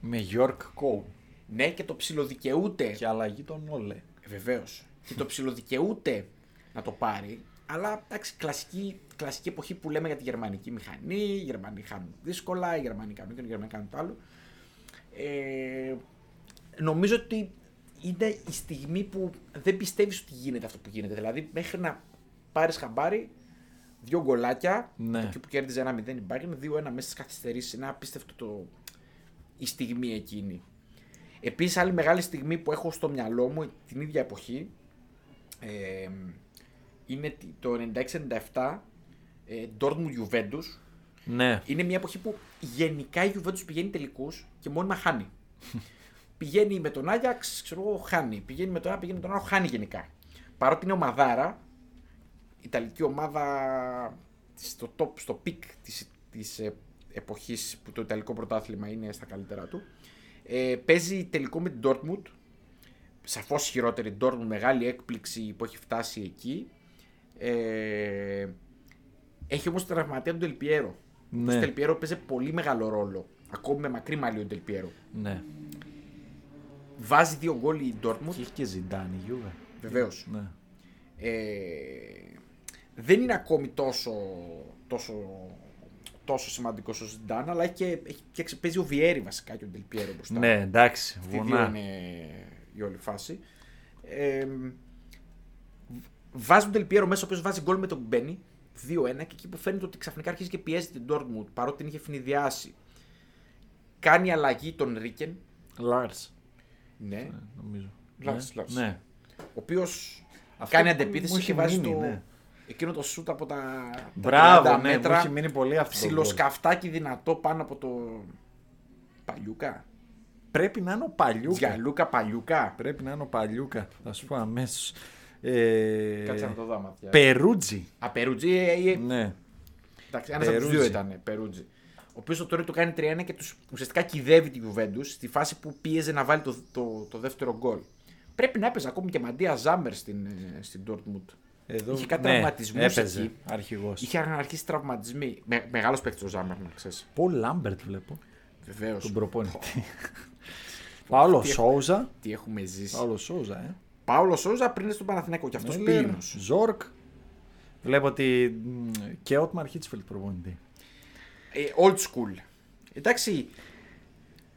Με York Cole Ναι, και το ψιλοδικαιούται. και αλλαγή των Όλε. Βεβαίως. και το ψιλοδικαιούται να το πάρει. Αλλά εντάξει, κλασική, κλασική εποχή που λέμε για τη γερμανική μηχανή. Οι Γερμανοί χάνουν δύσκολα, οι Γερμανοί κάνουν και οι Γερμανοί κάνουν το άλλο. Ε, νομίζω ότι είναι η στιγμή που δεν πιστεύεις ότι γίνεται αυτό που γίνεται. Δηλαδή, μέχρι να πάρεις χαμπάρι, δύο γκολάκια. Ναι. Εκεί που κέρδιζε ένα 0 η Bayern, 2-1 μέσα στις καθυστερήσεις. Είναι απίστευτο το, η στιγμή εκείνη. Επίσης άλλη μεγάλη στιγμή που έχω στο μυαλό μου την ίδια εποχή ε, είναι το 96-97 ε, Dortmund Juventus Ναι. Είναι μια εποχή που γενικά η Juventus πηγαίνει τελικούς και μόνιμα χάνει. πηγαίνει με τον Άγιαξ, ξέρω εγώ, χάνει. Πηγαίνει με τον ένα, πηγαίνει με τον άλλο, χάνει γενικά. Παρότι είναι ομαδάρα, η Ιταλική ομάδα στο top, στο peak της, της ε, εποχής που το Ιταλικό πρωτάθλημα είναι στα καλύτερα του. Ε, παίζει τελικό με την Dortmund. Σαφώς χειρότερη Dortmund, μεγάλη έκπληξη που έχει φτάσει εκεί. Ε, έχει όμως τραυματία τον Τελπιέρο. Ναι. Ο Τελπιέρο παίζει πολύ μεγάλο ρόλο. Ακόμη με μακρύ μαλλί ο Τελπιέρο. Ναι. Βάζει δύο γκολ η Και Dortmund. έχει και ζητάνει η Juve. Βεβαίως. Ναι. Ε, δεν είναι ακόμη τόσο, τόσο, τόσο σημαντικός ο Ζιντάν, αλλά έχει και, έχει και ξε- παίζει ο Βιέρη βασικά και ο Ντελπιέρο μπροστά. Ναι, εντάξει. Αυτοί οι δύο Βουνά. είναι η όλη φάση. Ε, βάζει τον Τελπιέρο μέσα, ο οποίος βάζει γκολ με τον Μπένι. 2-1 και εκεί που φαίνεται ότι ξαφνικά αρχίζει και πιέζει την Dortmund παρότι την είχε φνηδιάσει. Κάνει αλλαγή τον Ρίκεν. Λάρς. Ναι. Νομίζω. Λάρς, Ναι. Λάρς. Ναι. Ο οποίος Αυτό κάνει που αντεπίθεση μου και έχει βάζει μείνει, το, ναι. Εκείνο το σούτ από τα, τα Μπράβο, 30 ναι, μου μέτρα. έχει μείνει πολύ αυτό. το γκολ. Ψιλοσκαφτάκι δυνατό πάνω από το. Παλιούκα. Πρέπει να είναι ο Παλιούκα. Γιαλούκα, παλιούκα. Πρέπει να είναι ο Παλιούκα. Θα σου πω αμέσως. Ε... Κάτσε να το δω άμα πια. Περούτζι. Α, Περούτζι. ε, ε, Ναι. Εντάξει, ένας από τους Περούτζι. δύο ήταν. Περούτζι. Ο οποίος το τώρα του κάνει 3-1 και τους, ουσιαστικά κυδεύει τη Juventus στη φάση που πίεζε να βάλει το, το, το δεύτερο γκολ. Πρέπει να έπαιζε ακόμη και Μαντία Ζάμπερ στην, ε, στην Dortmund. Εδώ... Είχε κάτι ναι, τραυματισμούς Έπαιζε. εκεί. Αρχηγός. Είχε αρχίσει τραυματισμοί. Με, Μεγάλος παίκτη ο Ζάμπερ, να ξέρεις. Πολ Λάμπερτ βλέπω. Βεβαίως. Τον προπονητή. Πάολο Τι- Σόουζα. Τι έχουμε ζήσει. Πάολο Σόουζα, ε. Πάολο Σόζα πριν είναι στον Παναθηναϊκό και αυτός Μέλλερ, πύληνο. Ζόρκ. Βλέπω ότι μ, και ο Ότμαρ Χίτσφελτ προπονητή. Ε, old school. Εντάξει.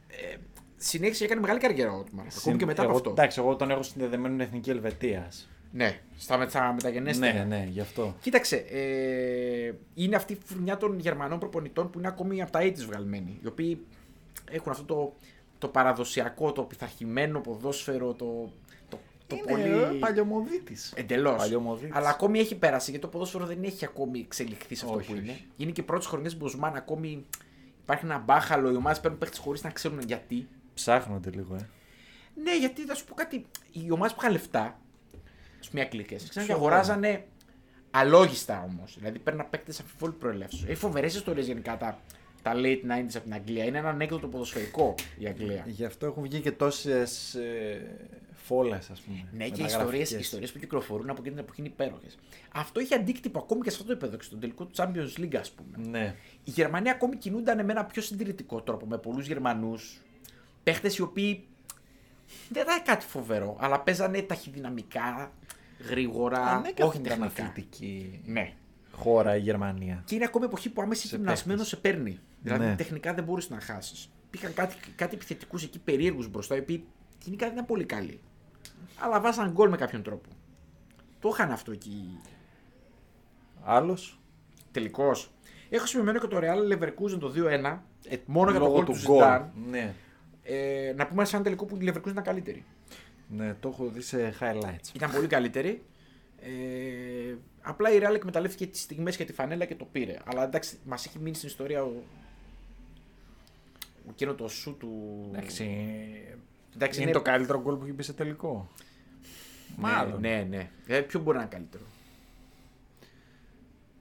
Ε, συνέχισε έκανε μεγάλη καριέρα ο Ότμαρ. Ακόμη και μετά εγώ, από αυτό. Εντάξει, εγώ τον έχω συνδεδεμένο με εθνική Ελβετίας. Ναι, στα, με- στα μεταγενέστερα. Ναι, ναι, γι' αυτό. Κοίταξε, ε, είναι αυτή η φουρνιά των Γερμανών προπονητών που είναι ακόμη από τα 80's βγαλμένοι. Οι οποίοι έχουν αυτό το, το παραδοσιακό, το πειθαρχημένο ποδόσφαιρο, το, το, το Είναι πολύ. παλιωμοδίτης. Εντελώς. Παλιωμοδίτης. Αλλά ακόμη έχει πέρασει γιατί το ποδόσφαιρο δεν έχει ακόμη εξελιχθεί σε αυτό Όχι, που όχι. είναι. Είναι και πρώτες χρονιές Μποσμάν ακόμη. Υπάρχει ένα μπάχαλο, οι ομάδες παίρνουν παίχτε χωρίς να ξέρουν γιατί. Ψάχνονται λίγο, ε. Ναι, γιατί θα σου πω κάτι. Οι ομάδες που είχαν λεφτά, α πούμε οι Αγγλικέ, ξέρουν και Σοβαρά. αγοράζανε αλόγιστα όμως. Δηλαδή παίρνουν παίκτες αμφιβόλου προελεύσεως. Έχει φοβερές ιστορίες γενικά τα, τα late 90s από την Αγγλία. Είναι ένα ανέκδοτο ποδοσφαιρικό η Αγγλία. Γι' αυτό έχουν βγει και τόσες ε, φόλες, ας πούμε. Ναι, και οι μεταγραφικές. ιστορίες, οι ιστορίες που κυκλοφορούν από εκείνη την εποχή είναι υπέροχες. Αυτό είχε αντίκτυπο ακόμη και σε αυτό το επίπεδο, και στον τελικό του Champions League, ας πούμε. Ναι. Οι Γερμανοί ακόμη κινούνταν με ένα πιο συντηρητικό τρόπο, με πολλούς Γερμανούς. Παίχτες οι οποίοι δεν ήταν κάτι φοβερό, αλλά παίζανε ταχυδυναμικά, γρήγορα, Ανέκαθεν όχι ήταν τεχνικά. αθλητική Ναι. χώρα η Γερμανία. Και είναι ακόμη εποχή που άμα είσαι Σε γυμνασμένο παίχτες. σε παίρνει. Δηλαδή Ναι. τεχνικά δεν μπορούσε να χάσεις. Υπήρχαν κάτι, κάτι επιθετικούς εκεί περίεργους μπροστά, οι οποίοι γενικά δεν ήταν πολύ καλοί. Αλλά βάζαν γκολ με κάποιον τρόπο. Το είχαν αυτό εκεί Άλλος; τελικώ. Έχω σημειωμένο και το Real Leverkusen το 2-1. Ε, μόνο για το λόγω γκολ του του γκολ. Zidane. Ναι. Ε, να πούμε σε ένα τελικό που η Leverkusen ήταν καλύτερη. Ναι, το έχω δει σε highlights. Ήταν πολύ καλύτερη. Ε, απλά η Real εκμεταλλεύτηκε τις στιγμές και τη φανέλα και το πήρε. Αλλά εντάξει, μας έχει μείνει στην ιστορία ο. Εκείνο το σου του. Εντάξει. Εντάξει, είναι είναι- το καλύτερο γκολ που έχει μπει σε τελικό. Μάλλον. Ναι, ναι. ναι. Δηλαδή, ποιο μπορεί να είναι καλύτερο;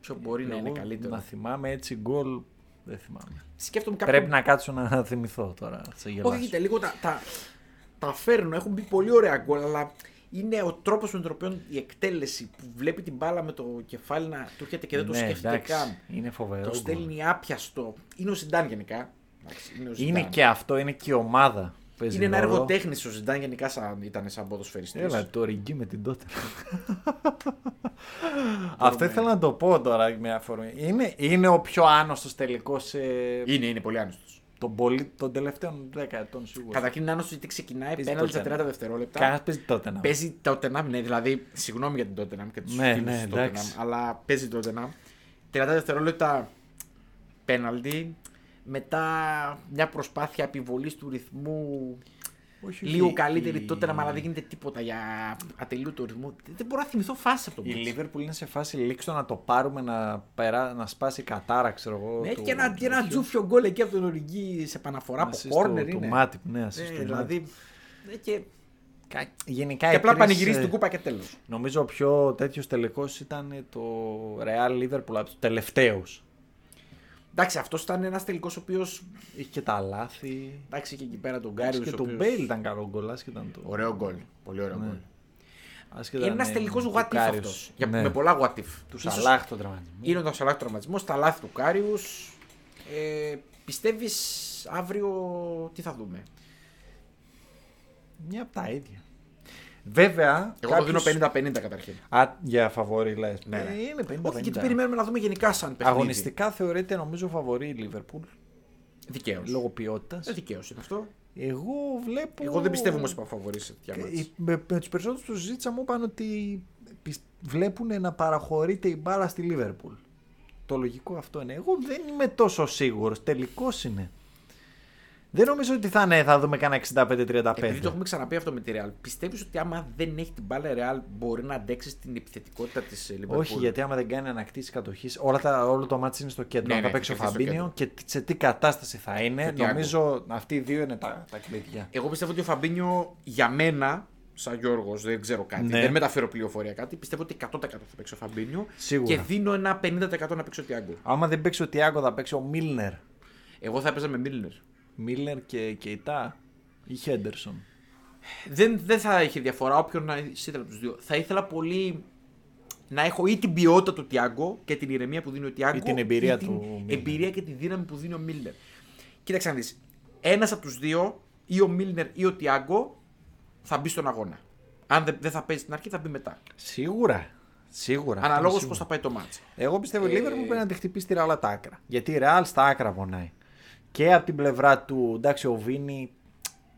Ποιο μπορεί να Εγώ είναι καλύτερο; Να θυμάμαι έτσι γκολ. Δεν θυμάμαι. Σκέφτομαι κάποιο. Πρέπει να κάτσω να θυμηθώ τώρα. Θα σε γελάσω. Όχι, κοίτα, λίγο τα, τα, τα φέρνω. Έχουν μπει πολύ ωραία γκολ, αλλά είναι ο τρόπος με τον οποίο η εκτέλεση που βλέπει την μπάλα με το κεφάλι να του έρχεται και δεν το Ναι, σκέφτεται εντάξει, καν. Είναι φοβερό. Το γκολ. στέλνει άπιαστο. Είναι ο Ζιντάν γενικά. Εντάξει, Είναι, ο Είναι Zidane. και αυτό, είναι και η ομάδα. Παίζει είναι ένα ρόλο. έργο τέχνη ο Ζιντάν γενικά σαν, ήταν σαν ποδοσφαιριστής. Έλα, το ριγκί με την τότε. Αυτό ήθελα να το πω τώρα με αφορμή. Είναι, είναι ο πιο άνοστο τελικός σε Είναι, είναι πολύ άνωστος. Τον πολι... των τελευταίων 10 ετών σίγουρα. Καταρχήν είναι άνωστο γιατί ξεκινάει Παίζει πέναλτι στα Tottenham. 30 δευτερόλεπτα. Κανένας παίζει τότε να. Παίζει το Tottenham, ναι, δηλαδή, συγγνώμη για την Tottenham και τους Ναι, φίλους ναι, του εντάξει. Tottenham, αλλά παίζει το Tottenham. 30 δευτερόλεπτα πέναλτι, μετά μια προσπάθεια επιβολής του ρυθμού Όχι, λίγο όχι. καλύτερη Η- τότε, αλλά δεν γίνεται τίποτα για ατελείωτο ρυθμό. Δεν μπορώ να θυμηθώ φάση από το Η μάτς. Λίβερπουλ είναι σε φάση λήξτο να το πάρουμε να, περά, να σπάσει η κατάρα, ξέρω εγώ. Ναι, του- και ένα, και ένα του- τζούφιο γκολ εκεί από τον Οριγκί σε επαναφορά από assist του- κόρνερ του είναι. Μάτιπ, ναι, assist Ε, του Μάτιπ. δηλαδή. ναι, και, Κα- Γενικά και οι απλά τρεις, πανηγυρίζει ε, την κούπα και τέλος. Νομίζω ο πιο τέτοιος τελικός ήταν το Real Liverpool από τους τελευταίους. Εντάξει, αυτός ήταν ένας τελικός ο οποίος. Είχε και τα λάθη. Εντάξει, και εκεί πέρα τον Εντάξει, Κάριους. και το Μπέιλ ήταν καλό γκολ, άσχετα αν το. Ωραίο γκολ. Πολύ ωραίο Ναι. γκολ. άσχετα Είναι αν ένα τελικός του what if αυτός. Κάριους. Για- Ναι. Με πολλά what if. Του Ίσως Σαλάχ τον τραυματισμό. Είναι το Σαλάχ τραυματισμός, τα λάθη του Κάριου. Ε, Πιστεύεις αύριο τι θα δούμε; Μια από τα ίδια. Βέβαια. Εγώ το δίνω κάποιος- 50-50 καταρχήν. Α, για φαβορή λες. Ναι, ναι. είναι 50. Όχι, γιατί περιμένουμε να δούμε γενικά σαν παιχνίδι. Αγωνιστικά θεωρείται νομίζω φαβορή η Liverpool. Δικαίως. Λόγω ποιότητας. Ε, δικαίως είναι αυτό. Εγώ βλέπω. Εγώ δεν πιστεύω όμως είπα φαβορής σε τέτοια μάτς. Ε, Με, με τους περισσότερους που συζήτησα μου είπαν ότι πισ- βλέπουν να παραχωρείται η μπάλα στη Liverpool. Το λογικό αυτό είναι. Εγώ δεν είμαι τόσο σίγουρος. Τελικός είναι. Δεν νομίζω ότι θα, είναι, θα δούμε κανένα 65-35. Επειδή το έχουμε ξαναπεί αυτό με τη Real, πιστεύεις ότι άμα δεν έχει την μπάλα η Real μπορεί να αντέξει στην επιθετικότητα της Liverpool; Όχι, γιατί άμα δεν κάνει ανακτήσεις κατοχής, όλο το μάτι είναι στο κέντρο. Ναι, Αν ναι, θα παίξει ο θα παίξει στο Φαμπίνιο και τι- σε τι κατάσταση θα είναι, Και ο Thiago. νομίζω αυτοί οι δύο είναι τα, τα κλειδιά. Εγώ πιστεύω ότι ο Φαμπίνιο για μένα, σαν Γιώργος, δεν ξέρω κάτι, Ναι. δεν μεταφέρω πληροφορία κάτι, πιστεύω ότι 100% θα παίξει ο Φαμπίνιο Σίγουρα. και δίνω ένα 50% να παίξει ο Τιάγκο. Άμα δεν παίξει ο Τιάγκο, θα παίξει ο Μίλνερ. Εγώ θα έπαιζα με Μίλνερ. Μίλνερ και Κεϊτά ή Χέντερσον; Δεν, δεν θα είχε διαφορά όποιον να ήθελα από τους δύο. Θα ήθελα πολύ να έχω ή την ποιότητα του Τιάγκο και την ηρεμία που δίνει ο Τιάγκο Ή την εμπειρία την του Μίλνερ. εμπειρία και τη δύναμη που δίνει ο Μίλνερ. Κοίταξε να δεις. Ένας από τους δύο, ή ο Μίλνερ ή ο Τιάγκο, θα μπει στον αγώνα. Αν δεν, δεν θα παίζει στην αρχή, θα μπει μετά. Σίγουρα. Σίγουρα. αυτό Αναλόγως είναι πώς θα σίγουρο. πάει το μάτς. Εγώ πιστεύω η Ε, Liverpool πρέπει να τη χτυπήσει τη Real τα άκρα. Γιατί η Real στα άκρα πονάει. Και από την πλευρά του, εντάξει, ο Βίνι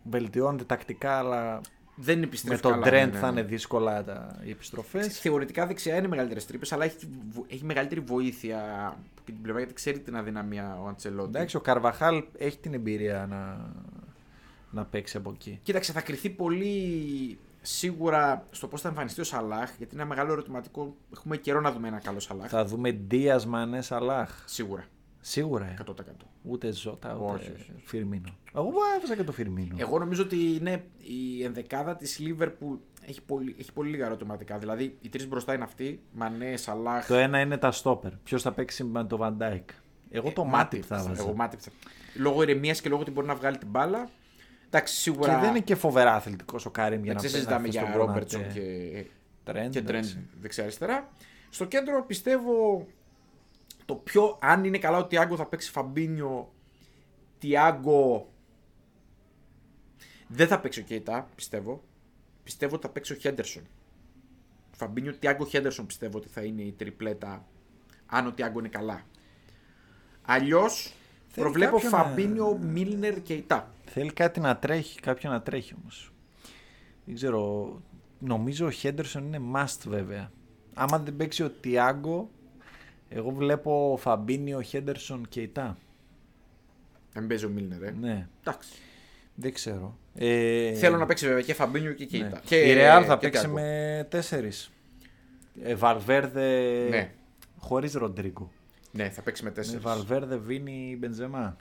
βελτιώνεται τακτικά, αλλά Δεν είναι με επιστρέφει τον καλά, Trent ναι, ναι, θα ναι. είναι δύσκολα τα, οι επιστροφές. Θεωρητικά δεξιά είναι μεγαλύτερες τρύπες, αλλά έχει, έχει μεγαλύτερη βοήθεια από την πλευρά γιατί ξέρει την αδυναμία ο Αντσελότη. Εντάξει, ο Καρβαχάλ έχει την εμπειρία να, να παίξει από εκεί. Κοίταξε, θα κρυθεί πολύ σίγουρα στο πώς θα εμφανιστεί ο Σαλάχ, γιατί είναι ένα μεγάλο ερωτηματικό. Έχουμε καιρό να δούμε ένα καλό Σαλάχ. Θα δούμε Ντία Μανέ Αλάχ. Σίγουρα. Σίγουρα. Ε. 100%. Ούτε Ζώτα, ούτε Όχι, όχι. Φιρμίνο. Εγώ έβαζα και το Φιρμίνο. Εγώ νομίζω ότι είναι η ενδεκάδα της Λίβερπουλ έχει πολύ, έχει πολύ λίγα ερωτηματικά. Δηλαδή, οι τρεις μπροστά είναι αυτοί. Μανέ, Σαλάχ. Το ένα είναι τα στόπερ. Ποιος θα παίξει με το Van Dijk. Εγώ το ε, Μάτιπ θα Μάτιπ. βάζα. Εγώ Μάτιπ θα. Λόγω ηρεμίας και λόγω ότι μπορεί να βγάλει την μπάλα. Εντάξει, σίγουρα. Και δεν είναι και φοβερά αθλητικός ο Κάριμ για να Δεν παίζει. συζητάμε για Ρόμπερτσον και, Τρέντ. και Τρέντ δεξιά-αριστερά. Στο κέντρο πιστεύω το πιο. Αν είναι καλά ο Τιάγκο θα παίξει Φαμπίνιο. Τιάγκο. Δεν θα παίξει ο Κέιτα, πιστεύω. Πιστεύω ότι θα παίξει ο Χέντερσον. Φαμπίνιο, Τιάγκο, Χέντερσον πιστεύω ότι θα είναι η τριπλέτα. Αν ο Τιάγκο είναι καλά. Αλλιώς προβλέπω κάποιον να- Φαμπίνιο, Μίλνερ και Ιτά. Θέλει κάτι να τρέχει, κάποιον να τρέχει όμως. Δεν ξέρω. Νομίζω ο Χέντερσον είναι must βέβαια. Άμα δεν παίξει ο Τιάγκο, εγώ βλέπω Φαμπίνιο, Χέντερσον και Ιτά. Να μην παίζει ο Μίλνερ, ε. Ναι, Εντάξει. δεν ξέρω. Ε, Θέλω να παίξει βέβαια και Φαμπίνιο και ναι. Κέιτα. Και, Η Real θα και παίξει Thiago. με τέσσερις. Ε, Βαλβέρδε Ναι. χωρίς Ροντρίγκο. Ναι, θα παίξει με Με τέσσερις. Βαλβέρδε, Βίνι, Μπεντζεμά.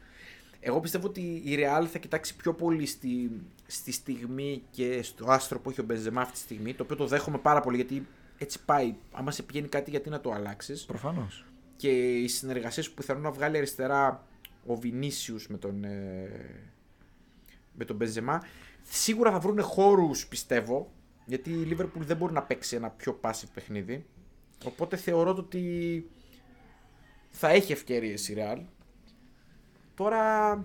Εγώ πιστεύω ότι η Real θα κοιτάξει πιο πολύ στη, στη στιγμή και στο άστρο που έχει ο Μπενζεμά αυτή τη στιγμή. Το οποίο το δέχομαι πάρα πολύ γιατί έτσι πάει. Άμα σε πηγαίνει κάτι, γιατί να το αλλάξεις; Προφανώς. Και οι συνεργασίες που πιθανόν να βγάλει αριστερά ο Βινίσιους με τον, ε, με τον Μπενζεμά σίγουρα θα βρουν χώρους πιστεύω. Γιατί η Liverpool δεν μπορεί να παίξει ένα πιο passive παιχνίδι. Οπότε θεωρώ το ότι θα έχει ευκαιρίες η Real. Τώρα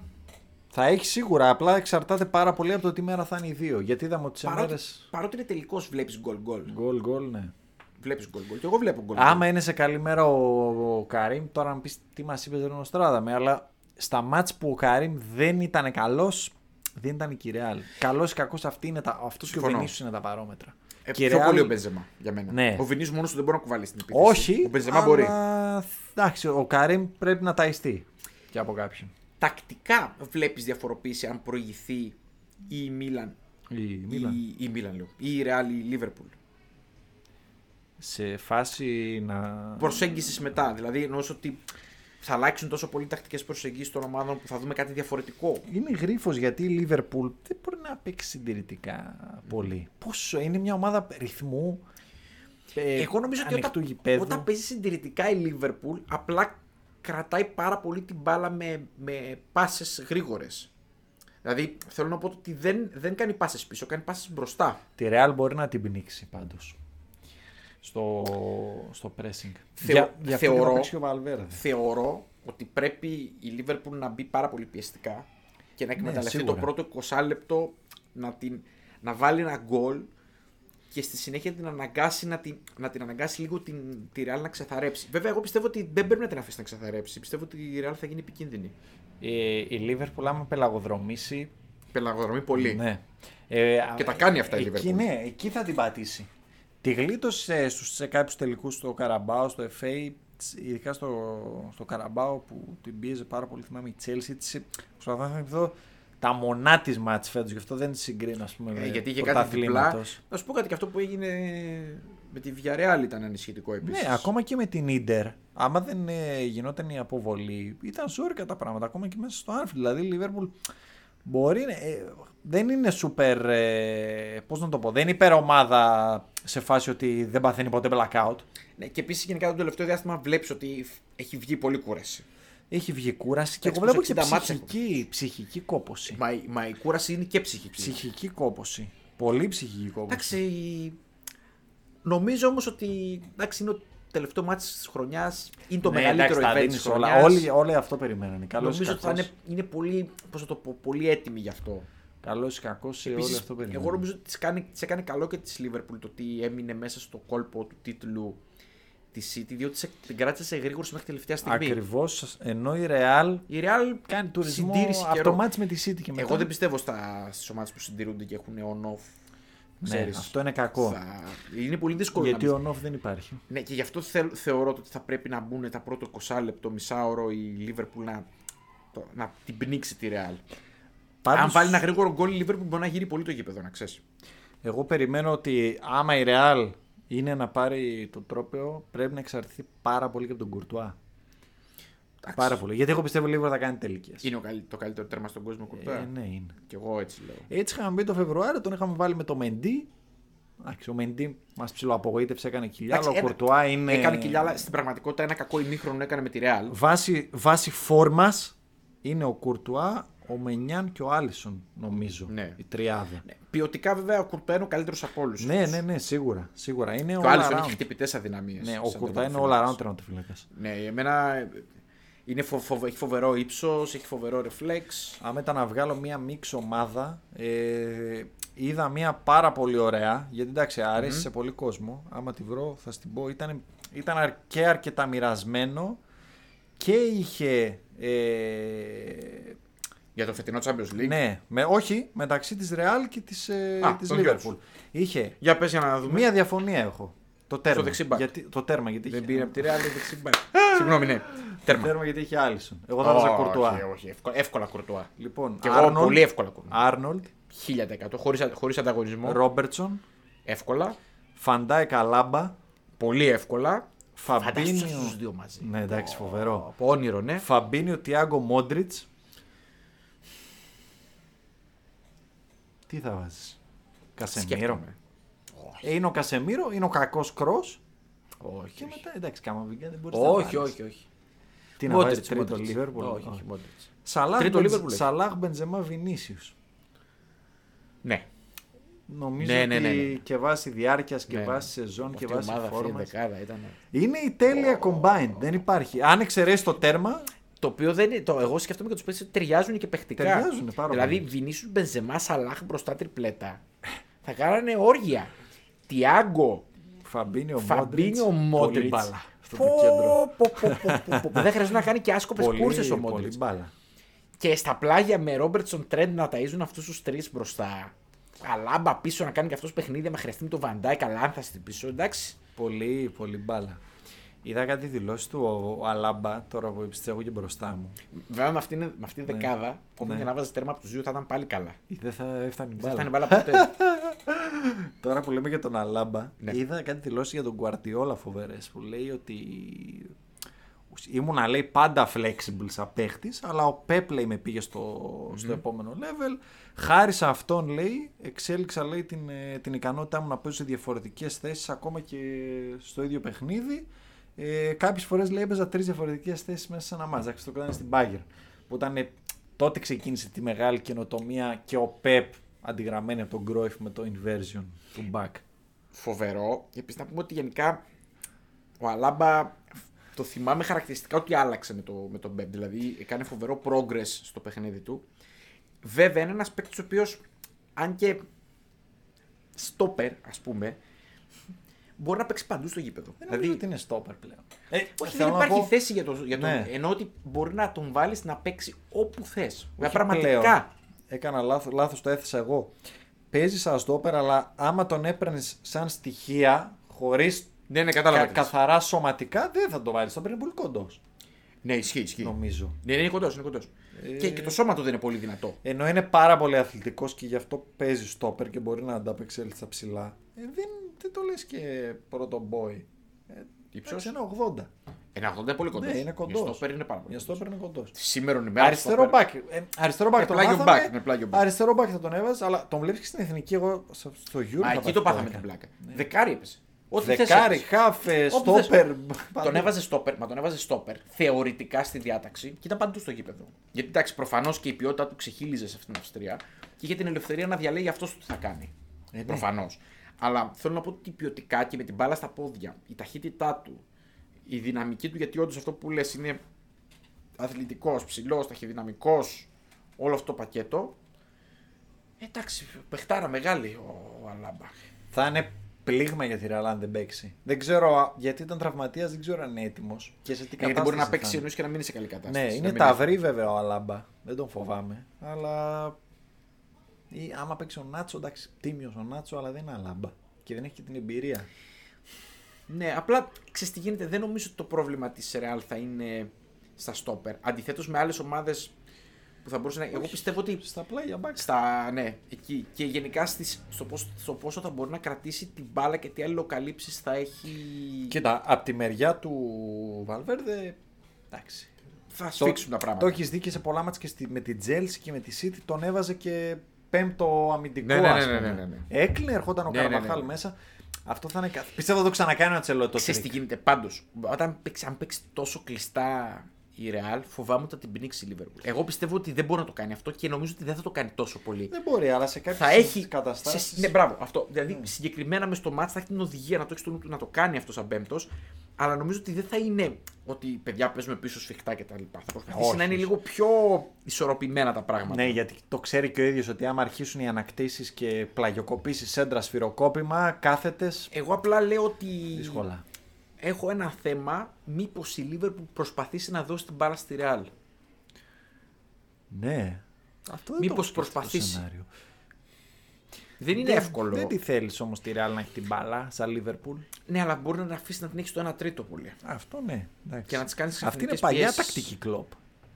Θα έχει σίγουρα, απλά εξαρτάται πάρα πολύ από το τι μέρα θα είναι οι δύο. Γιατί είδαμε ότι σε παρότι, μέρε. παρότι είναι τελικός, βλέπεις γκολ γκολ. Γκολ, γκολ, ναι. Βλέπεις γκολ γκολ. Και εγώ βλέπω γκολ Άμα είναι σε καλή μέρα ο, ο Καρύμ, τώρα να πεις τι μας είπε δεν με, αλλά στα μάτς που ο Καρύμ δεν ήταν καλός, δεν ήταν και η Ρεάλ. Καλός ή κακός αυτή είναι τα, αυτός και ο Συμφωνώ. Βενίσιο είναι τα παρόμετρα. Ε, Και η πιο Real- πολύ ο Μπενζεμά για μένα. Ναι. Ο Βινίσιο μόνος του δεν μπορεί να κουβαλήσει την επίθεση. Όχι, Ο Μπενζεμά αλλά, μπορεί. Εντάξει, ο Καρύμ πρέπει να ταϊστεί και από κάποιον. Τακτικά βλέπεις διαφοροποίηση αν προηγηθεί ή η Μίλαν Η Μίλαν. Η, η Μίλαν λέω. Ή η Real ή η Liverpool. Σε φάση να. Προσέγγισης μετά. Δηλαδή εννοώ ότι θα αλλάξουν τόσο πολύ τακτικές προσεγγίσεις των ομάδων που θα δούμε κάτι διαφορετικό. Είναι γρίφος γιατί η Liverpool δεν μπορεί να παίξει συντηρητικά πολύ. Πόσο είναι μια ομάδα ρυθμού. ε, Εγώ νομίζω ότι ανοιχτού όταν, γηπέδου. όταν παίζει συντηρητικά η Liverpool, απλά κρατάει πάρα πολύ την μπάλα με, με πάσες γρήγορες. Δηλαδή θέλω να πω ότι δεν, δεν κάνει πάσες πίσω, κάνει πάσες μπροστά. Τη Real μπορεί να την πνίξει πάντως. Στο, στο pressing. Θεω- Για, για αυτό και θεωρώ- θα παίξει ο Valverde; Θεωρώ ότι πρέπει η Liverpool να μπει πάρα πολύ πιεστικά και να εκμεταλλευτεί το σίγουρα. πρώτο 20 λεπτό να, την, να βάλει ένα γκολ και στη συνέχεια την αναγκάσει να την, να την αναγκάσει λίγο την, τη Real να ξεθαρέψει. Βέβαια, εγώ πιστεύω ότι δεν πρέπει να την αφήσει να ξεθαρέψει. Πιστεύω ότι η Real θα γίνει επικίνδυνη. Ε, η Liverpool άμα πελαγοδρομήσει Πελαγοδρομή πολύ. Ναι. Ε, Και τα κάνει αυτά η εκεί, Liverpool. Ναι, εκεί θα την πατήσει. Τη γλίτωσε στους, σε κάποιους τελικούς στο Καραμπάο, στο FA, ειδικά στο, στο Καραμπάο που την πίεζε πάρα πολύ, θυμάμαι η Chelsea, της, προσπαθώ να θυμηθώ τα μονά της μάτς φέτος, γι' αυτό δεν τη συγκρίνω, ας πούμε, Ε, με γιατί είχε κάτι διπλά. πρωταθλήματος. Να σου πω κάτι και αυτό που έγινε με τη Villarreal ήταν ανησυχητικό επίσης. Ναι, ακόμα και με την Ίντερ, άμα δεν ε, γινόταν η αποβολή, ήταν ζόρικα τα πράγματα, ακόμα και μέσα στο Anfield. Δηλαδή η Liverpool μπορεί, ε, δεν είναι super, ε, πώς να το πω, δεν είναι υπερομάδα σε φάση ότι δεν παθαίνει ποτέ blackout. Ναι, και επίσης γενικά το τελευταίο διάστημα βλέπεις ότι έχει βγει πολύ κούραση. Έχει βγει κούραση και Εντάξει, εγώ βλέπω πως και 60 μάτς ψυχική, ψυχική κόποση. Μα, η- μα η κούραση είναι και ψυχική. Ψυχική κόποση. Πολύ ψυχική κόποση. Εντάξει, νομίζω όμως ότι εντάξει, είναι το τελευταίο μάτι της χρονιάς. Είναι το Ναι, μεγαλύτερο εντάξει, τα event της δίνεις χρονιάς. όλα. Όλοι, όλοι αυτό περιμένανε. Καλώς Νομίζω ή ότι θα κακώς. είναι, είναι πολύ, πώς θα το πω, πολύ έτοιμοι γι' αυτό. Καλός ή κακός, όλοι Επίσης, αυτό περιμένανε. εγώ νομίζω ότι της, κάνει, της έκανε καλό και της Liverpool το ότι έμεινε μέσα στο κόλπο του τίτλου της City, διότι σε, την κράτησε σε γρήγορση μέχρι τελευταία στιγμή. Ακριβώς, ενώ η Real Η Real κάνει τουρισμό συντήρηση από καιρό. το μάτς με τη City και μετά. Εγώ δεν πιστεύω στα, στις ομάδες που συντηρούνται και έχουν on-off. Ναι, Ξέρεις, αυτό είναι κακό. θα- Είναι πολύ δύσκολο Γιατί να ο off δεν υπάρχει. Ναι, και γι' αυτό θε- θεωρώ ότι θα πρέπει να μπουν τα πρώτα 20 λεπτό, μισάωρο η Liverpool να, το- να την πνίξει τη Real. Πάντως, Αν βάλει ένα γρήγορο γκολ η Liverpool μπορεί να γύρει πολύ το γήπεδο, να ξέρεις. Εγώ περιμένω ότι άμα η Real είναι να πάρει το τρόπαιο, πρέπει να εξαρτηθεί πάρα πολύ και από τον Κουρτουά. Πάρα πολύ. Γιατί εγώ πιστεύω λίγο θα κάνει τελικές. Είναι ο καλύ- το καλύτερο τέρμα στον κόσμο κουρτά. Ε, ναι, είναι. Κι εγώ έτσι λέω. Έτσι είχαμε μπει το Φεβρουάριο, τον είχαμε βάλει με το Μεντί. Εντάξει, ο Μεντί μας ψιλοαπογοήτευσε, έκανε κοιλιά. Αλλά ο Εντάξει, ένα- Κουρτουά είναι. Έκανε κοιλιά, αλλά στην πραγματικότητα ένα κακό ημίχρονο έκανε με τη Real. Βάση, βάση φόρμας είναι ο Κουρτουά, ο Μενιάν και ο Άλισον, νομίζω. Ναι. Η τριάδα. Ναι. Ποιοτικά βέβαια ο Κουρτά είναι ο καλύτερος από όλους. Ναι, ναι, ναι, σίγουρα. σίγουρα. Είναι Και ο all Άλισον around. έχει χτυπητέ αδυναμίε. Ναι, ο Κουρτά είναι all around τερματοφύλακας. Ναι, εμένα ε, είναι φο- φο- έχει φοβερό ύψος, έχει φοβερό ρεφλέξ. Άμα ήταν να βγάλω μία μίξ ομάδα, ε, είδα μία πάρα πολύ ωραία, γιατί εντάξει αρέσει σε πολύ κόσμο, άμα τη βρω θα στην πω, ήταν, ήταν αρ- και αρκετά μοιρασμένο και είχε, ε, Για το φετινό Champions League. ναι, με, όχι, μεταξύ της Real και της, ε, Α, της των δυο Liverpool. τους. Είχε, Για πες για να δούμε. μία διαφωνία έχω, το τέρμα. δεξί μπακ. γιατί, το τέρμα, γιατί Δεν είχε, πήρε από τη Real το δεξί μπακ. Συγγνώμη, ναι. το Τέρμα. τέρμα γιατί είχε Άλισον. Εγώ θα βάζα Κουρτουά. Όχι, όχι, εύκολα, εύκολα Κουρτουά. Λοιπόν, Και εγώ πολύ εύκολα Κουρτουά. Άρνολτ, 1000% χωρίς, α- χωρίς ανταγωνισμό. Ρόμπερτσον, Εύκολα. Φαν Ντάικ Αλάμπα, Πολύ εύκολα. Φαντάσου Φαμπίνιο. στους δύο μαζί. Ναι, εντάξει, φοβερό. Από όνειρο, ναι. Φαμπίνιο Τιάγκο Μόντριτς. Τι θα βάζεις; Κασεμίρο. Σκέφτομαι. Ε, είναι ο Κασεμίρο, είναι ο κακός κρό. Όχι, Και όχι. μετά εντάξει, Καμαβιγκά δεν μπορείς να Όχι, βάλεις. όχι, όχι. Τι να βάζεις Μόντριτς, τρίτο Μόντριτς. Λίβερπουλ; Όχι, όχι, Μόντριτς. Σαλάχ, Τρίτο Μπενζ- Liverpool έχεις. Σαλάχ Μπενζεμά Βινίσιους. Ναι. Νομίζω Ναι, ναι, ότι ναι, ναι. και βάση διάρκειας και Ναι. βάση σεζόν και Αυτή η βάση ομάδα, αυτή η φόρμα. δεκάδα ήταν. Είναι η τέλεια combined. Δεν υπάρχει. Αν εξαιρέσει το τέρμα, Το οποίο δεν είναι. Το, εγώ σκέφτομαι και τους παίκτες ότι ταιριάζουν και παιχτικά. Ταιριάζουν πάρα δηλαδή, πολύ. Βινίσιους Μπενζεμά Σαλάχ μπροστά τριπλέτα. θα κάνανε όργια. Τιάγκο, Φαμπίνιο Φαμπίνιο Πολύ Μόντριτς. μπάλα. Στο το κέντρο. Δεν χρειάζεται να κάνει και άσκοπες Πολύ, κούρσες ο πολύ Μόντριτς. μπάλα. Και στα πλάγια με Ρόμπερτσον Τρέντ να ταΐζουν αυτούς τους τρεις μπροστά. Αλάμπα πίσω να κάνει και αυτός παιχνίδι. Με χρειαστεί με το Βαντάι, καλά αν θα στην πίσω. Εντάξει. Πολύ, πολύ μπάλα. Είδα κάτι δηλώσεις του ο, ο Αλάμπα, τώρα που τις έχω και μπροστά μου. Βέβαια με αυτήν, με αυτήν την Ναι. δεκάδα, όπου Ναι. και να βάζει τέρμα από του δύο θα ήταν πάλι καλά. Ή Δεν θα έφτανε η Δεν μπάλα. θα είναι μπάλα ποτέ. Τώρα που λέμε για τον Αλάμπα, Ναι. είδα κάτι δηλώσεις για τον Γκουαρτιόλα φοβερές που λέει ότι ήμουνα λέει πάντα flexible σαν παίχτης, αλλά ο Πεπ λέει με πήγε στο, στο επόμενο level. Χάρη σε αυτόν λέει, εξέλιξα λέει την, ε, την ικανότητά μου να παίζω σε διαφορετικές θέσεις ακόμα και στο ίδιο παιχνίδι. Ε, Κάποιες φορές λέει έπαιζα τρεις διαφορετικές θέσεις μέσα σε ένα μάτζ. Εντάξει, το κάνανε στην Bayern. Που ήταν ε, τότε ξεκίνησε τη μεγάλη καινοτομία και ο Πεπ αντιγραμμένη από τον Κρόιφ με το inversion του back. Φοβερό. Και επίσης να πούμε ότι γενικά ο Αλάμπα το θυμάμαι χαρακτηριστικά ότι άλλαξε με, το, με τον Μπέμπ. Δηλαδή έκανε φοβερό progress στο παιχνίδι του. Βέβαια είναι ένας παίκτης ο οποίος, αν και στόπερ, ας πούμε, μπορεί να παίξει παντού στο γήπεδο. Δεν νομίζω ότι είναι stopper πλέον. Ε, Όχι, θέλω δεν να υπάρχει πω- θέση για, το, για τον. Ναι. Ενώ ότι μπορεί να τον βάλεις να παίξει όπου θες. Όχι Πραγματικά. πλέον. Έκανα λάθος, λάθος το έθεσα εγώ. Παίζεις σαν στόπερ, αλλά άμα τον έπαιρνες σαν στοιχεία, χωρίς Ναι, ναι, κατάλαβα. τι θες. καθαρά σωματικά, δεν θα το βάλεις. Θα είναι πολύ κοντός. Ναι, ισχύει, ισχύει. Νομίζω. Ναι, είναι κοντός, είναι κοντός. Ε, Και, και το σώμα του δεν είναι πολύ δυνατό. Ενώ είναι πάρα πολύ αθλητικός και γι' αυτό παίζει στόπερ και μπορεί να ανταπεξέλθει στα ψηλά. Ε, δεν, δεν το λες και πρώτο boy; Ε, Υψός; είναι 80. Ένα 80 είναι πολύ κοντός. Ναι, είναι κοντός. Για στόπερ είναι πάρα πολύ. Για στόπερ είναι κοντός. Σήμερα είναι μέρα. Αριστερό μπακ. Ε, αριστερό μπακ Με τον πλάγιο μάθαμε. back, με πλάγιο back. Αριστερό μπακ θα τον έβαζε, αλλά τον βλέπεις και στην εθνική. Εγώ στο στο Euro. Μα θα εκεί πάω το στο πάθαμε έκα. την πλάκα. Δεκάρι έπεσε. Ό,τι θες Δεκάρι, έπαιζε. χάφε, Όπου θες. στόπερ. Τον έβαζε στόπερ, μα τον έβαζε στόπερ θεωρητικά στη διάταξη και ήταν παντού στο γήπεδο. Γιατί εντάξει, προφανώς και η ποιότητα του ξεχύλιζε σε αυτήν την Αυστρία και είχε την ελευθερία να διαλέγει αυτός τι θα κάνει. Ε, ναι. Προφανώς. Αλλά θέλω να πω ότι ποιοτικά και με την μπάλα στα πόδια, η ταχύτητά του, η δυναμική του, γιατί όντως αυτό που λες είναι αθλητικός, ψηλός, ταχυδυναμικός, όλο αυτό το πακέτο. Εντάξει, παιχτάρα μεγάλη ο, ο Αλάμπα. Θα είναι πλήγμα για τη Real αν δεν παίξει. Δεν ξέρω α, γιατί ήταν τραυματίας, δεν ξέρω αν είναι έτοιμος. Και σε τι Γιατί κατάσταση μπορεί να θα παίξει είναι. εννοείς και να μην είναι σε καλή κατάσταση. Ναι, Να είναι μην ταυρί βέβαια ο Αλάμπα. Δεν τον φοβάμαι. Αλλά. Ή, άμα παίξει ο Νάτσο, εντάξει, τίμιος ο Νάτσο, αλλά δεν είναι Αλάμπα. Και δεν έχει και την εμπειρία. Ναι, απλά ξέρεις τι γίνεται. Δεν νομίζω ότι το πρόβλημα της Real θα είναι στα στόπερ. Αντιθέτως με άλλες ομάδες που θα μπορούσε να. Εγώ πιστεύω ότι. Στα πλάγια μπακ. Στα, ναι, εκεί. Και γενικά στις, στο, πόσο, στο πόσο θα μπορεί να κρατήσει την μπάλα και τι αλληλοκαλύψεις θα έχει. Κοίτα, από τη μεριά του Βαλβέρδε. Εντάξει. θα σφίξουν τα Το πράγματα. έχεις δει και σε πολλά μάτια και στη, με την Τσέλσι και με τη City τον έβαζε και πέμπτο αμυντικό. Ναι, ναι, ναι, ας ναι, πούμε. ναι, ναι. Έκλεινε, ερχόταν ο Ναι, ναι, ναι, Καρβαχάλ ναι. μέσα. Αυτό θα είναι. κα- Πιστεύω θα το ξανακάνει ο Αντσελότι το Ξέρεις τι τρικ. γίνεται. Πάντως, όταν παίξει, αν παίξει τόσο κλειστά η Real, φοβάμαι ότι θα την πνίξει η Liverpool. Εγώ πιστεύω ότι δεν μπορεί να το κάνει αυτό και νομίζω ότι δεν θα το κάνει τόσο πολύ. Δεν μπορεί, αλλά σε κάποιες θα έχει καταστάσεις. Σε, ναι, μπράβο, αυτό. Δηλαδή, συγκεκριμένα μες στο ματς θα έχει την οδηγία να το έχει στο νου του να το κάνει αυτός σαν πέμπτος. Αλλά νομίζω ότι δεν θα είναι ότι παιδιά παίζουμε πίσω σφιχτά κτλ. Θα προσπαθήσει Όχι, να είναι όχι. λίγο πιο ισορροπημένα τα πράγματα. Ναι, γιατί το ξέρει και ο ίδιος ότι άμα αρχίσουν οι ανακτήσεις και πλαγιοκοπήσεις σέντρα σφυροκόπημα, κάθετε. Εγώ απλά λέω ότι Δύσκολα. Έχω ένα θέμα. Μήπως η Liverpool προσπαθήσει να δώσει την μπάλα στη Real. Ναι. Αυτό δεν Μήπως το έχω σκεφτεί το προσπαθήσει. σενάριο. Δεν είναι Δεν- εύκολο. Δεν τη θέλεις όμως τη Real να έχει την μπάλα σαν Liverpool. Ναι, αλλά μπορεί να αφήσει να την έχει στο 1 τρίτο πολύ. Αυτό ναι. εντάξει. Και να τις κάνεις Αυτή είναι ξαφνικές παλιά πιέσεις. τακτική κλοπ.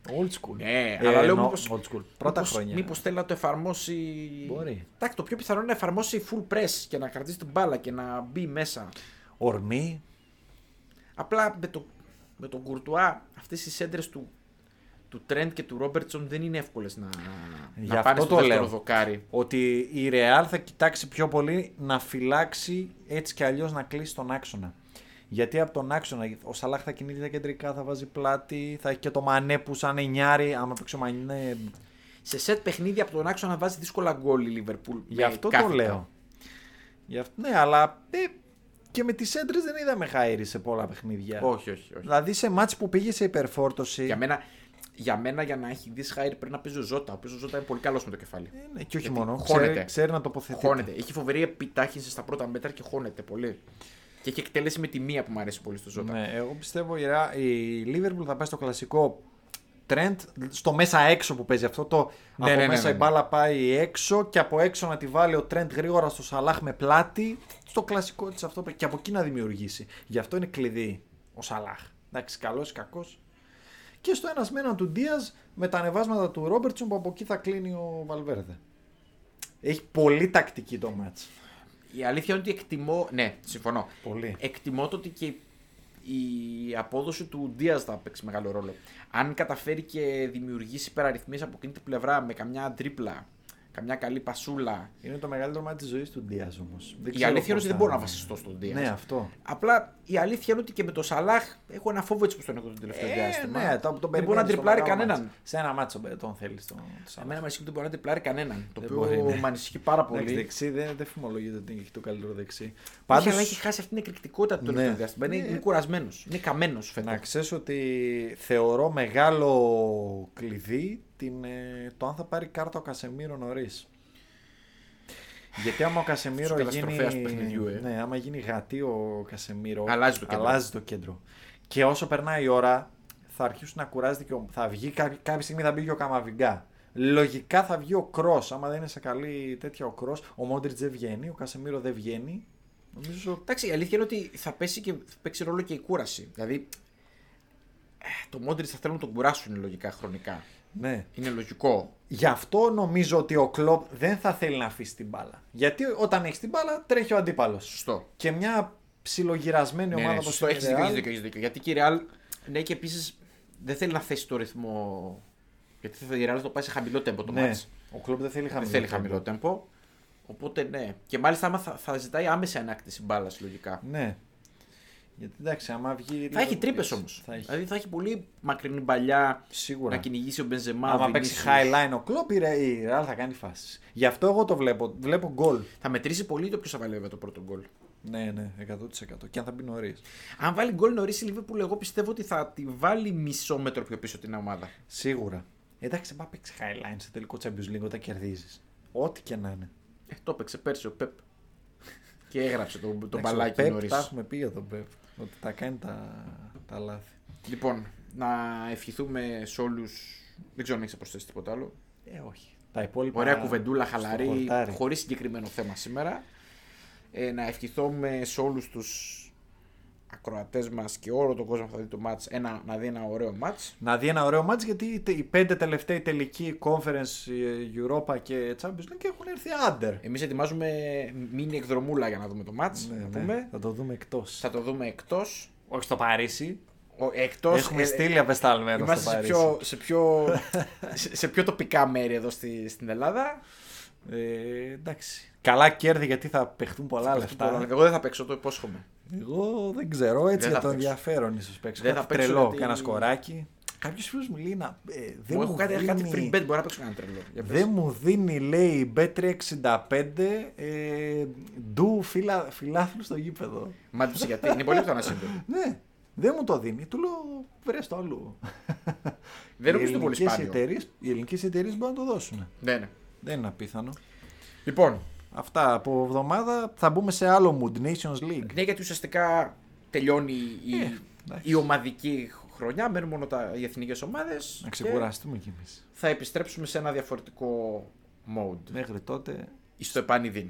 Old school. Ναι, Ε, αλλά λέω εννοώ μήπως, Old school. Πρώτα μήπως, χρόνια. Μήπως θέλει να το εφαρμόσει... Μπορεί. Εντάξει, το πιο πιθανό είναι να εφαρμόσει full press και να κρατήσει την μπάλα και να μπει μέσα. Ορμή. Απλά με, το, με τον Κουρτουά αυτές οι σέντρες του, του Trent και του Ρόμπερτσον δεν είναι εύκολες να, Γι' να πάνε αυτό στο το δεύτερο λέω. δοκάρι. Ότι η Real θα κοιτάξει πιο πολύ να φυλάξει έτσι κι αλλιώς να κλείσει τον άξονα. Γιατί από τον άξονα ο Σαλάχ θα κινείται τα κεντρικά, θα βάζει πλάτη, θα έχει και το Μανέ που σαν εννιάρι. Άμα παίξει ο Μανέ. Σε σετ παιχνίδια από τον άξονα να βάζει δύσκολα γκολ η Λίβερπουλ. Γι' αυτό το λέω. Γι' αυτό, ναι, αλλά ε, και με τις έντρες δεν είδαμε χάιρι σε πολλά παιχνίδια. Όχι, όχι, όχι. Δηλαδή σε μάτς που πήγε σε υπερφόρτωση. Για μένα, για μένα, για να έχει δεις Χάιρ πρέπει να παίζει ο Ζώτα. Ο οποίος ο Ζώτα είναι πολύ καλός με το κεφάλι. Ε, ναι, και όχι Γιατί μόνο. χώνεται. Ξέρει, ξέρει να τοποθετεί. Χώνεται. Έχει φοβερή επιτάχυνση στα πρώτα μέτρα και χώνεται πολύ. Και έχει εκτέλεση με τη μία που μου αρέσει πολύ στο Ζώτα. Ναι, εγώ πιστεύω η, Ρα- η Liverpool θα πάει στο κλασικό trend στο μέσα έξω που παίζει αυτό το Ναι, από ναι, ναι, μέσα ναι, η ναι. μπάλα πάει έξω και από έξω να τη βάλει ο trend γρήγορα στο Σαλάχ με πλάτη στο κλασικό της αυτό και από εκεί να δημιουργήσει γι' αυτό είναι κλειδί ο Σαλάχ. Εντάξει, καλός ή κακός. Και στο ένας με έναν του Ντία με τα ανεβάσματα του Ρόμπερτσον που από εκεί θα κλείνει ο Βαλβέρδε. Έχει πολύ τακτική το μάτς. Η αλήθεια είναι ότι εκτιμώ. Ναι, συμφωνώ. Πολύ. Εκτιμώ το ότι και η απόδοση του Ντία θα παίξει μεγάλο ρόλο. Αν καταφέρει και δημιουργήσει υπεραριθμίες από εκείνη την πλευρά με καμιά τρίπλα, καμιά καλή πασούλα. Είναι το μεγαλύτερο μάτι της ζωής του Ντίας όμως. Η αλήθεια είναι ότι δεν μπορώ να βασιστώ στον Ντίας. Ναι, αυτό. Απλά η αλήθεια είναι ότι και με το Σαλάχ έχω ένα φόβο έτσι που τον έχω το τελευταίο Ε, διάστημα. ναι, το, τον δεν μπορεί να περιμένεις στο τριπλάρει μεγάλο κανέναν. μάτς. Σε ένα μάτσο τον θέλεις τον τον Εμένα με ανησυχεί ότι δεν μπορεί να τριπλάρει κανέναν. Το Δεν οποίο μπορεί, ναι. με ανησυχεί πάρα Εντάξει, πολύ. δεξί δεν, δεν φημολογείται ότι έχει το καλύτερο δεξί. Όχι, Πάντως, αλλά έχει χάσει αυτή την εκρηκτικότητα του Ναι. τελευταίου διάστημα. Είναι, Ναι. είναι κουρασμένος. Είναι καμένος φέτος. να ξέρεις ότι θεωρώ μεγάλο κλειδί την, ε, το αν θα πάρει κάρτα ο Κασεμίρο νωρίς. Γιατί άμα ο Κασεμίρο Στους καταστροφέας γίνει. του παιχνιδιού, ε. Ναι, άμα γίνει γατή ο Κασεμίρο. Αλλάζει το κέντρο. αλλάζει το κέντρο. Και όσο περνάει η ώρα, θα αρχίσουν να κουράζεται και ο... θα βγει κάποια, κάποια στιγμή θα μπει και ο Καμαβιγκά. Λογικά θα βγει ο Κρός. Άμα δεν είναι σε καλή τέτοια ο Κρός, ο Μόντριτς δεν βγαίνει, ο Κασεμίρο δεν βγαίνει. Νομίζω. Εντάξει, η αλήθεια είναι ότι θα, πέσει και, θα παίξει ρόλο και η κούραση. Δηλαδή, ε, το Μόντριτς θα θέλουν να τον κουράσουν λογικά χρονικά. Ναι. Είναι λογικό. Γι' αυτό νομίζω ότι ο Κλοπ δεν θα θέλει να αφήσει την μπάλα. Γιατί όταν έχεις την μπάλα τρέχει ο αντίπαλος. Σωστό. Και μια ψιλογυρασμένη Ναι, ομάδα ναι, όπως σωστό, είναι η έχεις δίκιο, Real, έχεις δίκιο, έχεις δίκιο. Γιατί και η Real, ναι, και επίσης δεν θέλει να θέσει το ρυθμό. Γιατί θα- η Real θα το πάει σε χαμηλό τέμπο το ναι, ματς. ο Κλοπ δεν θέλει Δεν χαμηλό. θέλει τέμπο. χαμηλό τέμπο. Οπότε ναι. Και μάλιστα άμα θα, θα ζητάει άμεσα ανάκτηση μπάλας λογικά. Ναι. Γιατί εντάξει, άμα βγει. Θα έχει τρύπες όμως. Θα έχει. Δηλαδή θα έχει πολύ μακρινή μπαλιά Σίγουρα. να κυνηγήσει ο Μπενζεμά. Άμα ο παίξει Vinicius. high line ο Κλοπ, η Re- η Real θα κάνει φάσεις. Γι' αυτό εγώ το βλέπω. Βλέπω γκολ. Θα μετρήσει πολύ το ποιος θα βάλει βέβαια το πρώτο γκολ. Ναι, ναι, 100%. Και αν θα μπει νωρίς. Αν βάλει γκολ νωρίς η Liverpool, εγώ πιστεύω ότι θα τη βάλει μισό μέτρο πιο πίσω την ομάδα. Σίγουρα. Εντάξει, άμα παίξει high line σε τελικό Champions League όταν κερδίζεις. Ό,τι και να είναι. Ε, το έπαιξε πέρσι ο Πεπ. και έγραψε το, το Εντάξει, μπαλάκι ο Pep, νωρίς. Τα έχουμε πει για τον Πεπ. Ότι τα κάνει τα, τα λάθη. Λοιπόν, να ευχηθούμε σε όλους. Δεν ξέρω αν έχεις προσθέσει τίποτα άλλο. Ε, όχι. Τα υπόλοιπα. Ωραία κουβεντούλα, στο χαλαρή, χορτάρι. χωρίς συγκεκριμένο θέμα σήμερα. Ε, να ευχηθούμε σε όλους τους ακροατές μας και όλο τον κόσμο που θα δει το match ένα, να δει ένα ωραίο match. Να δει ένα ωραίο μάτς γιατί οι τε- οι πέντε τελευταίοι τελικοί Conference, ε, Europa και Champions League έχουν έρθει άντερ. Εμείς ετοιμάζουμε μίνι εκδρομούλα για να δούμε το match. Ναι, να πούμε. Θα το δούμε εκτός. Θα το δούμε εκτός. Όχι στο Παρίσι. Εκτός, Έχουμε ε, στείλει απεσταλμένο στο Είμαστε σε Παρίσι. πιο, σε, πιο, σε, σε πιο τοπικά μέρη εδώ στη, στην Ελλάδα. Ε, εντάξει. Καλά κέρδη γιατί θα παιχτούν πολλά λεφτά. Εγώ δεν θα παίξω, το υπόσχομαι. Εγώ δεν ξέρω, έτσι Δεν για θα το παίξω. ενδιαφέρον ίσως παίξω. Δεν Κάτι θα παίξω τρελό, γιατί- κανένα σκοράκι. Κάποιος φίλος μου λέει να. Ε, δεν Μου μου έχω κάτι, κάτι δίνει- free bet, μπορεί να παίξω κανένα τρελό. Για πες. Δεν μου δίνει, λέει, Bet365 ε, ντου φιλα, φιλάθλους στο γήπεδο. Μάντεψε γιατί. Είναι πολύ πιθανό να συμβεί. Ναι, δεν μου το δίνει. Του λέω, βρε το αλλού. Δεν Οι νομίζω το πολύ ελληνικές σπάνιο. εταιρείες- Οι ελληνικές εταιρείες μπορούν να το δώσουν. Ναι, ναι. Δεν είναι απίθανο. Λοιπόν, Αυτά από εβδομάδα θα μπούμε σε άλλο mood, Nations League. ναι, γιατί ουσιαστικά τελειώνει η, Ε, εντάξει. η ομαδική χρονιά. Μένουν μόνο τα, οι εθνικές ομάδες. Να ξεκουραστούμε κι εμείς. Θα επιστρέψουμε σε ένα διαφορετικό mode. Μέχρι τότε Στο επανειδήν.